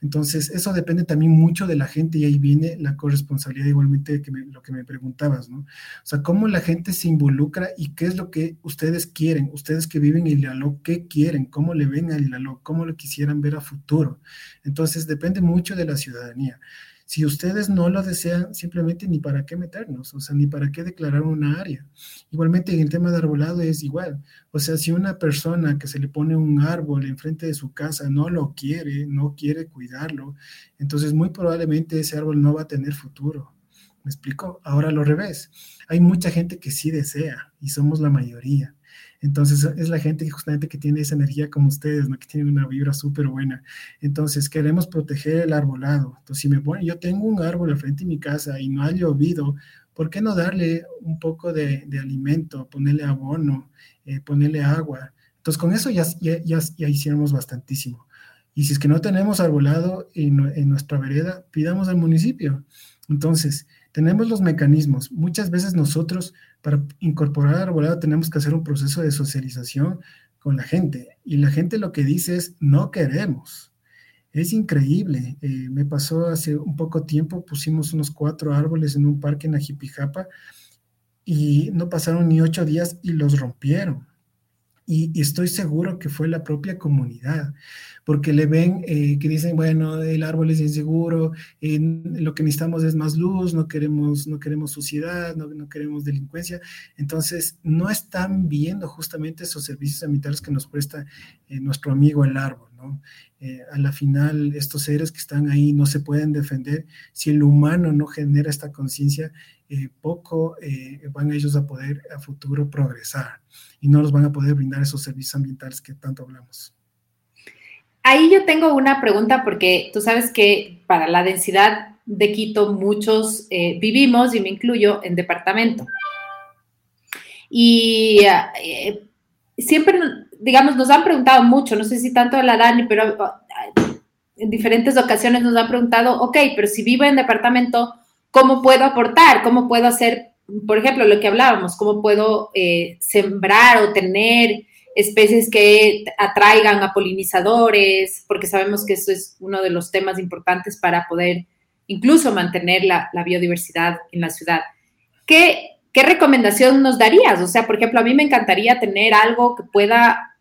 Entonces, eso depende también mucho de la gente y ahí viene la corresponsabilidad igualmente de lo que me preguntabas, ¿no? O sea, cómo la gente se involucra y qué es lo que ustedes quieren, ustedes que viven en Ilaló, qué quieren, cómo le ven a Ilaló, cómo lo quisieran ver a futuro. Entonces, depende mucho de la ciudadanía. Si ustedes no lo desean, simplemente ni para qué meternos, o sea, ni para qué declarar una área. Igualmente en el tema de arbolado es igual. O sea, si una persona que se le pone un árbol enfrente de su casa no lo quiere, no quiere cuidarlo, entonces muy probablemente ese árbol no va a tener futuro. ¿Me explico? Ahora lo revés. Hay mucha gente que sí desea y somos la mayoría. Entonces es la gente que justamente que tiene esa energía como ustedes, ¿no? que tiene una vibra súper buena. Entonces queremos proteger el arbolado. Entonces si me ponen, yo tengo un árbol al frente de mi casa y no ha llovido, ¿por qué no darle un poco de, alimento, ponerle abono, eh, ponerle agua? Entonces con eso ya, ya, ya, hicimos bastantísimo. Y si es que no tenemos arbolado en, en nuestra vereda, pidamos al municipio. Entonces, tenemos los mecanismos. Muchas veces nosotros para incorporar arbolado tenemos que hacer un proceso de socialización con la gente. Y la gente lo que dice es, no queremos. Es increíble. Eh, me pasó hace un poco tiempo, pusimos unos cuatro árboles en un parque en Ajipijapa y no pasaron ni ocho días y los rompieron. Y, estoy seguro que fue la propia comunidad, porque le ven eh, que dicen, bueno, el árbol es inseguro, lo que necesitamos es más luz, no queremos, no queremos suciedad, no, no, queremos delincuencia. Entonces, no están viendo justamente esos servicios sanitarios que nos presta eh, nuestro amigo el árbol, ¿no? Eh, a la final, estos seres que están ahí no se pueden defender si el humano no genera esta conciencia eh, poco eh, van ellos a poder a futuro progresar y no los van a poder brindar esos servicios ambientales que tanto hablamos. Ahí yo tengo una pregunta porque tú sabes que para la densidad de Quito muchos eh, vivimos, y me incluyo, en departamento. Y siempre, digamos, nos han preguntado mucho, no sé si tanto la Dani, pero en diferentes ocasiones nos han preguntado, ok, pero si vivo en departamento, ¿Cómo puedo aportar? ¿Cómo puedo hacer, por ejemplo, lo que hablábamos, cómo puedo eh, sembrar o tener especies que atraigan a polinizadores? Porque sabemos que eso es uno de los temas importantes para poder incluso mantener la, biodiversidad en la ciudad. ¿Qué, ¿Qué recomendación nos darías? O sea, por ejemplo, a mí me encantaría tener algo que pueda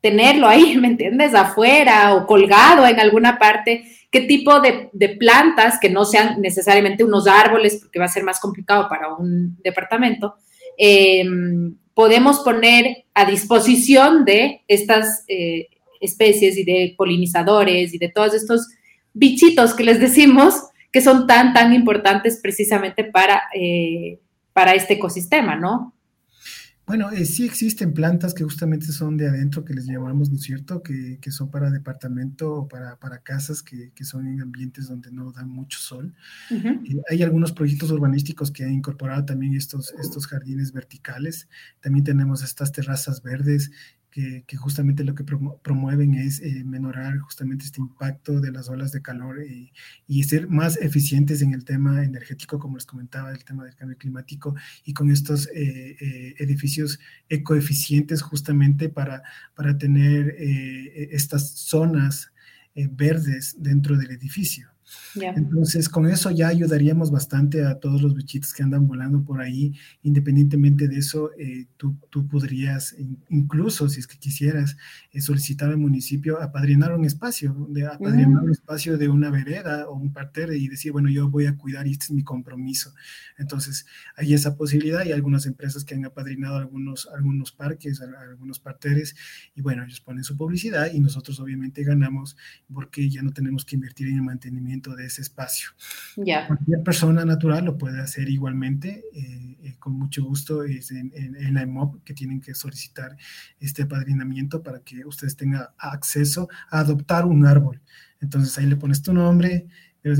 tenerlo ahí, ¿me entiendes? Afuera o colgado en alguna parte qué tipo de, plantas, que no sean necesariamente unos árboles, porque va a ser más complicado para un departamento, em, podemos poner a disposición de estas eh, especies y de polinizadores y de todos estos bichitos que les decimos que son tan, tan importantes precisamente para, eh, para este ecosistema, ¿no? Bueno, eh, sí existen plantas que justamente son de adentro, que les llamamos, ¿no es cierto?, que, son para departamento o para, para casas que, son en ambientes donde no dan mucho sol. Eh, hay algunos proyectos urbanísticos que han incorporado también estos, estos jardines verticales. También tenemos estas terrazas verdes que, justamente lo que promueven es eh, menorar justamente este impacto de las olas de calor y, ser más eficientes en el tema energético, como les comentaba, el tema del cambio climático, y con estos eh, eh, edificios ecoeficientes justamente para, para tener estas zonas verdes dentro del edificio. Entonces, con eso ya ayudaríamos bastante a todos los bichitos que andan volando por ahí. Independientemente de eso, eh, tú, tú, podrías, incluso si es que quisieras, eh, solicitar al municipio apadrinar un espacio, de apadrinar un espacio de una vereda o un parterre y decir, bueno, yo voy a cuidar y este es mi compromiso. Entonces, hay esa posibilidad y algunas empresas que han apadrinado algunos, algunos parques, algunos parterres, y bueno, ellos ponen su publicidad y nosotros obviamente ganamos porque ya no tenemos que invertir en el mantenimiento de ese espacio. Ya. Cualquier persona natural lo puede hacer igualmente, eh, eh, con mucho gusto, es en, la EMOP que tienen que solicitar este apadrinamiento para que ustedes tengan acceso a adoptar un árbol. Entonces ahí le pones tu nombre.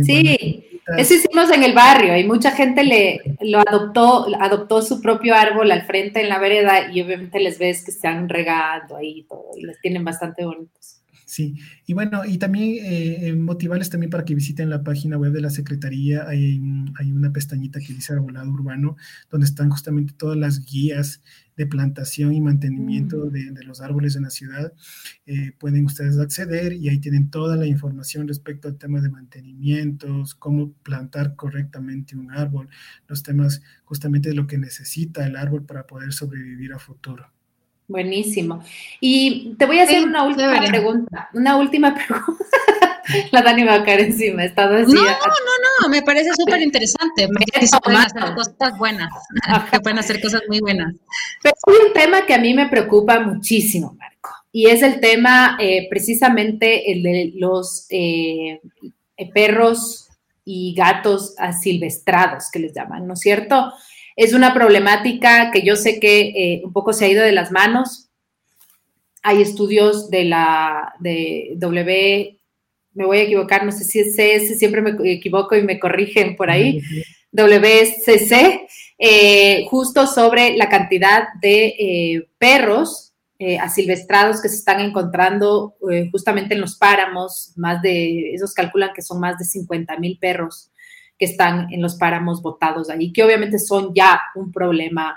Sí, eso hicimos en el barrio y mucha gente le lo adoptó, adoptó su propio árbol al frente en la vereda y obviamente les ves que están regando ahí y todo y los tienen bastante bonitos. Sí, y bueno, y también eh, motivarles también para que visiten la página web de la Secretaría. Hay, hay una pestañita que dice Arbolado Urbano, donde están justamente todas las guías de plantación y mantenimiento mm. de, los árboles en la ciudad. Eh, pueden ustedes acceder y ahí tienen toda la información respecto al tema de mantenimientos, cómo plantar correctamente un árbol, los temas justamente de lo que necesita el árbol para poder sobrevivir a futuro. Buenísimo. Y te voy a hacer una última pregunta. Una última pregunta. La Dani va a caer encima. Está no, no, no, me parece súper interesante. Se pueden hacer cosas buenas. que pueden hacer cosas muy buenas. Pero hay un tema que a mí me preocupa muchísimo, Marco. Y es el tema eh, precisamente el de los eh, perros y gatos asilvestrados, que les llaman, ¿no es cierto? Es una problemática que yo sé que eh, un poco se ha ido de las manos. Hay estudios de la de W, me voy a equivocar, no sé si es CS, siempre me equivoco y me corrigen por ahí, WCC, eh, justo sobre la cantidad de eh, perros asilvestrados que se están encontrando justamente en los páramos, más de, esos calculan que son más de 50 mil perros que están en los páramos botados ahí, que obviamente son ya un problema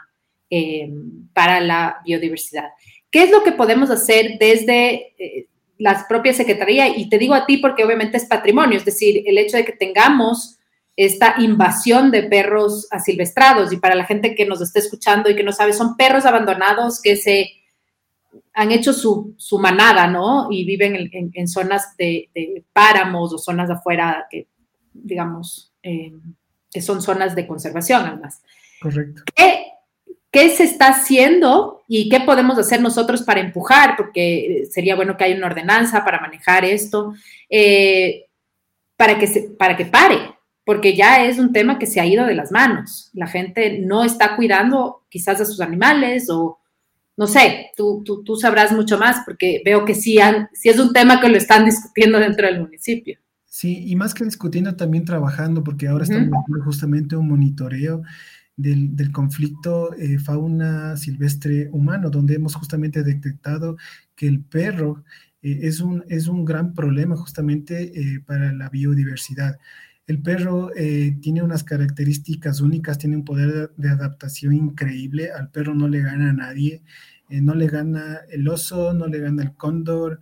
eh, para la biodiversidad. ¿Qué es lo que podemos hacer desde eh, la propia Secretaría? Y te digo a ti porque obviamente es patrimonio, es decir, el hecho de que tengamos esta invasión de perros asilvestrados y para la gente que nos está escuchando y que no sabe, son perros abandonados que se han hecho su, manada, ¿no? Y viven en, zonas de, de, páramos o zonas afuera que, digamos, eh, que son zonas de conservación además. Correcto. ¿Qué, ¿Qué, se está haciendo y qué podemos hacer nosotros para empujar? Porque sería bueno que haya una ordenanza para manejar esto, eh, para, que se, para que pare, porque ya es un tema que se ha ido de las manos. La gente no está cuidando quizás a sus animales o no sé, tú, tú, tú sabrás mucho más porque veo que sí, han, sí es un tema que lo están discutiendo dentro del municipio. Sí, y más que discutiendo, también trabajando, porque ahora estamos haciendo justamente un monitoreo del, conflicto eh, fauna silvestre humano, donde hemos justamente detectado que el perro eh, es, un, es un gran problema justamente eh, para la biodiversidad. El perro tiene unas características únicas, tiene un poder de adaptación increíble, al perro no le gana a nadie, no le gana el oso, no le gana el cóndor,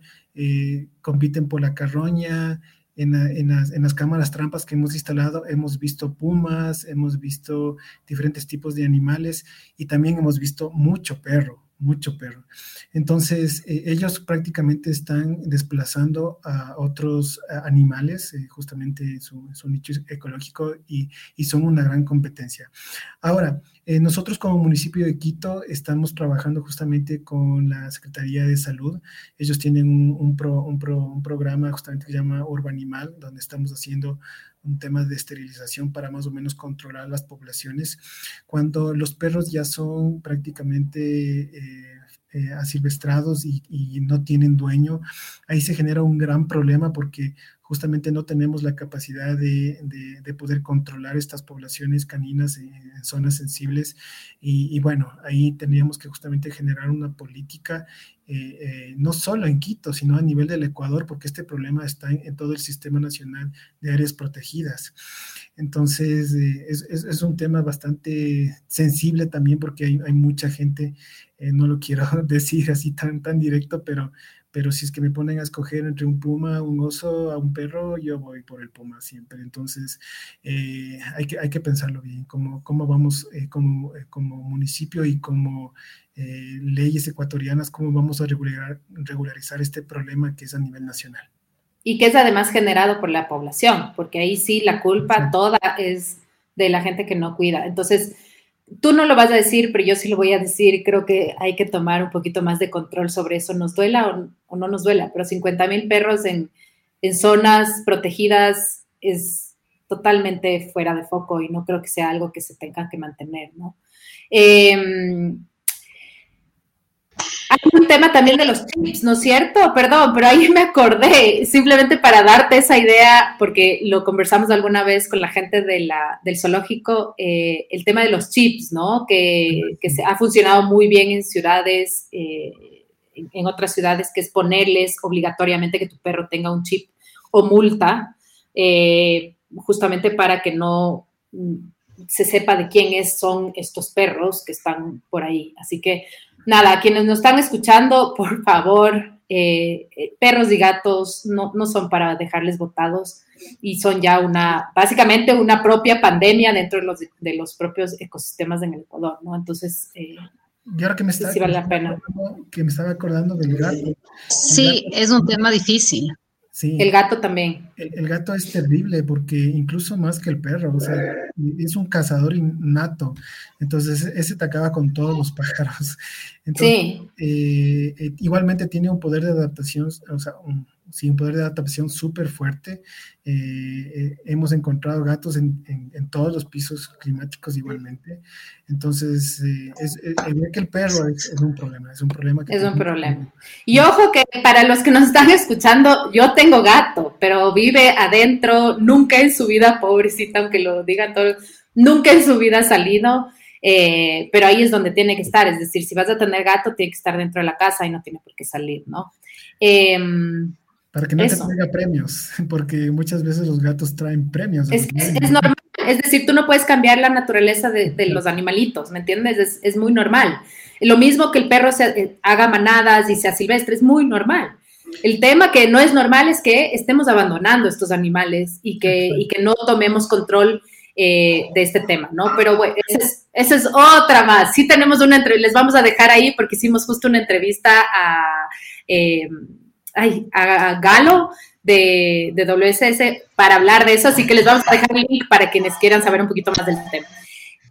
compiten por la carroña, en, las, cámaras trampas que hemos instalado hemos visto pumas, hemos visto diferentes tipos de animales y también hemos visto mucho perro, mucho perro. Entonces, eh, ellos prácticamente están desplazando a otros animales, eh, justamente su, su, nicho ecológico, y, y, son una gran competencia. Ahora, eh, nosotros como municipio de Quito estamos trabajando justamente con la Secretaría de Salud. Ellos tienen un, un, pro, un, pro, un programa justamente que se llama Urbanimal, donde estamos haciendo un tema de esterilización para más o menos controlar las poblaciones. Cuando los perros ya son prácticamente eh, eh, asilvestrados y, y, no tienen dueño, ahí se genera un gran problema porque justamente no tenemos la capacidad de, de, poder controlar estas poblaciones caninas en, zonas sensibles. Y, bueno, ahí tendríamos que justamente generar una política, eh, eh, no solo en Quito, sino a nivel del Ecuador, porque este problema está en, todo el Sistema Nacional de Áreas Protegidas. Entonces, eh, es, un tema bastante sensible también porque hay, mucha gente, no lo quiero decir así tan, tan directo, pero pero si es que me ponen a escoger entre un puma, un oso, a un perro, yo voy por el puma siempre. Entonces, eh, hay, que, hay que pensarlo bien, cómo, cómo vamos eh, como, eh, como municipio y como leyes ecuatorianas, cómo vamos a regular, regularizar este problema que es a nivel nacional. Y que es además generado por la población, porque ahí sí la culpa toda es de la gente que no cuida. Entonces, tú no lo vas a decir, pero yo sí lo voy a decir. Creo que hay que tomar un poquito más de control sobre eso, nos duela o, no nos duela, pero 50 mil perros en, en, zonas protegidas es totalmente fuera de foco y no creo que sea algo que se tenga que mantener, ¿no? Eh, hay un tema también de los chips, ¿no es cierto? Perdón, pero ahí me acordé, simplemente para darte esa idea, porque lo conversamos alguna vez con la gente del zoológico, eh, el tema de los chips, ¿no? Que, se ha funcionado muy bien en ciudades, eh, en, otras ciudades, que es ponerles obligatoriamente que tu perro tenga un chip o multa, eh, justamente para que no mm, se sepa de quiénes son estos perros que están por ahí. Así que nada, quienes nos están escuchando, por favor, eh, eh, perros y gatos no, no, son para dejarles botados y son ya una, básicamente una propia pandemia dentro de los, de los propios ecosistemas en el Ecuador, ¿no? Entonces, eh, y ahora que me, está, sí vale la pena. que me estaba acordando del gato. Sí, es un tema difícil. Sí. El gato también. El, gato es terrible porque incluso más que el perro, o sea, es un cazador innato. Entonces, ese te acaba con todos los pájaros. sí. Eh, eh, igualmente tiene un poder de adaptación, o sea, un, sí, un poder de adaptación súper fuerte. Eh, eh, hemos encontrado gatos en, todos los pisos climáticos igualmente. Entonces, eh, es, que el perro es, un problema, es un problema. es un problema. Y ojo que para los que nos están escuchando, yo tengo gato, pero vive adentro, nunca en su vida, pobrecita, aunque lo digan todos, nunca en su vida ha salido. pero ahí es donde tiene que estar, es decir, si vas a tener gato, tiene que estar dentro de la casa y no tiene por qué salir, ¿no? Em, para que no te traiga premios, porque muchas veces los gatos traen premios. Es, normal, es decir, tú no puedes cambiar la naturaleza de, los animalitos, ¿me entiendes? Es, muy normal. Lo mismo que el perro se, eh, haga manadas y sea silvestre, es muy normal. El tema que no es normal es que estemos abandonando estos animales y que, y que no tomemos control eh, de este tema, ¿no? Pero bueno, esa es, otra más. Sí tenemos una entrevista, les vamos a dejar ahí porque hicimos justo una entrevista a... Eh, ay, a Galo de, de, WSS para hablar de eso, así que les vamos a dejar el link para quienes quieran saber un poquito más del tema.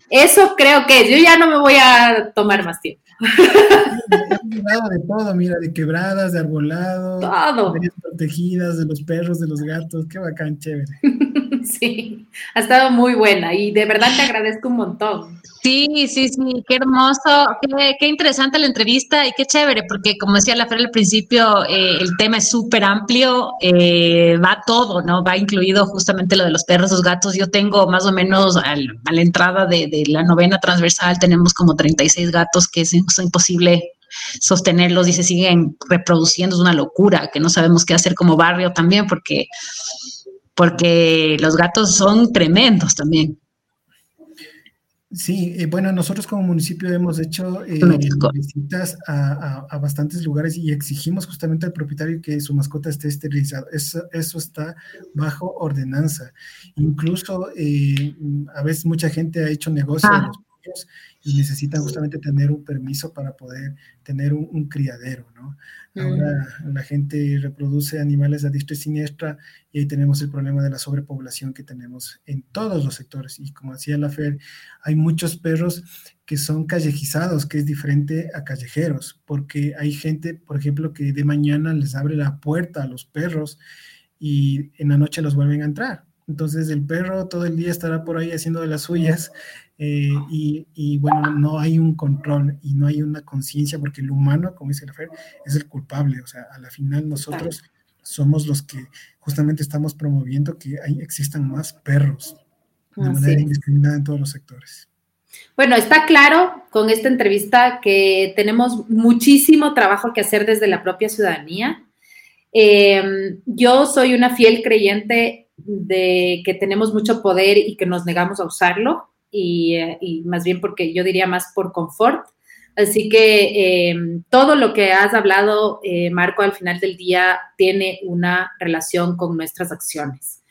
Eso creo que yo ya no me voy a tomar más tiempo. de todo, mira, de quebradas, de arbolado, todo. de protegidas, de los perros, de los gatos, qué bacán, chévere. Sí, ha estado muy buena y de verdad te agradezco un montón. Sí, sí, sí, qué hermoso, qué, interesante la entrevista y qué chévere, porque como decía la Fer al principio, eh, el tema es súper amplio, eh, va todo, ¿no? Va incluido justamente lo de los perros, los gatos. Yo tengo más o menos a la entrada de, la novena transversal, tenemos como 36 gatos que es, es imposible sostenerlos y se siguen reproduciendo, es una locura, que no sabemos qué hacer como barrio también, porque, porque los gatos son tremendos también. Sí, eh, bueno, nosotros como municipio hemos hecho eh, visitas a, bastantes lugares y exigimos justamente al propietario que su mascota esté esterilizada. Eso, eso está bajo ordenanza. Incluso eh, a veces mucha gente ha hecho negocio ah. los y necesitan justamente tener un permiso para poder tener un, criadero, ¿no? Ahora mm. la gente reproduce animales a diestra y siniestra y ahí tenemos el problema de la sobrepoblación que tenemos en todos los sectores. Y como decía la Fer, hay muchos perros que son callejizados, que es diferente a callejeros, porque hay gente, por ejemplo, que de mañana les abre la puerta a los perros y en la noche los vuelven a entrar. Entonces el perro todo el día estará por ahí haciendo de las suyas eh, y, bueno, no hay un control y no hay una conciencia porque el humano, como dice la Fer, es el culpable. O sea, a la final nosotros somos los que justamente estamos promoviendo que hay, existan más perros de manera indiscriminada en todos los sectores. Bueno, está claro con esta entrevista que tenemos muchísimo trabajo que hacer desde la propia ciudadanía. Eh, yo soy una fiel creyente de que tenemos mucho poder y que nos negamos a usarlo. Eh, y, más bien porque yo diría más por confort. Así que eh, todo lo que has hablado, eh, Marco, al final del día tiene una relación con nuestras acciones.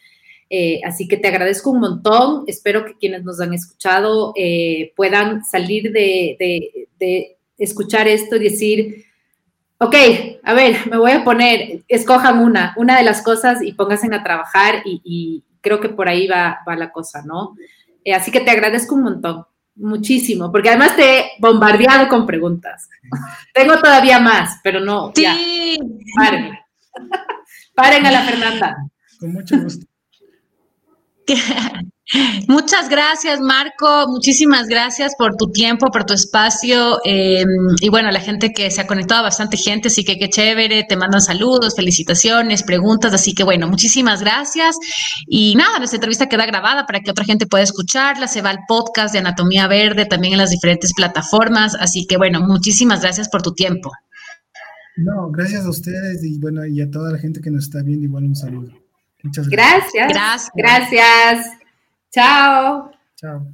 así que te agradezco un montón. Espero que quienes nos han escuchado puedan salir de, escuchar esto y decir, ok, a ver, me voy a poner, escojan una, una de las cosas y pónganse a trabajar y, creo que por ahí va, va la cosa, ¿no? Eh, así que te agradezco un montón, muchísimo, porque además te he bombardeado con preguntas. Tengo todavía más, pero no. Sí. Ya. Paren. Paren a la Fernanda. Con mucho gusto. Muchas gracias, Marco. Muchísimas gracias por tu tiempo, por tu espacio. Em, y bueno, la gente que se ha conectado, bastante gente, así que qué chévere. Te mandan saludos, felicitaciones, preguntas. Así que bueno, muchísimas gracias. Y nada, nuestra entrevista queda grabada para que otra gente pueda escucharla. Se va al podcast de Anatomía Verde también en las diferentes plataformas. Así que bueno, muchísimas gracias por tu tiempo. No, gracias a ustedes y bueno, y a toda la gente que nos está viendo, igual un saludo. Muchas gracias. Gracias. Gracias. Chao. Chao.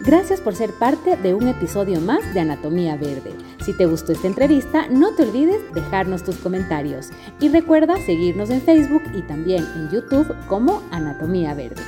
Gracias por ser parte de un episodio más de Anatomía Verde. Si te gustó esta entrevista, no te olvides dejarnos tus comentarios y recuerda seguirnos en Facebook y también en YouTube como Anatomía Verde.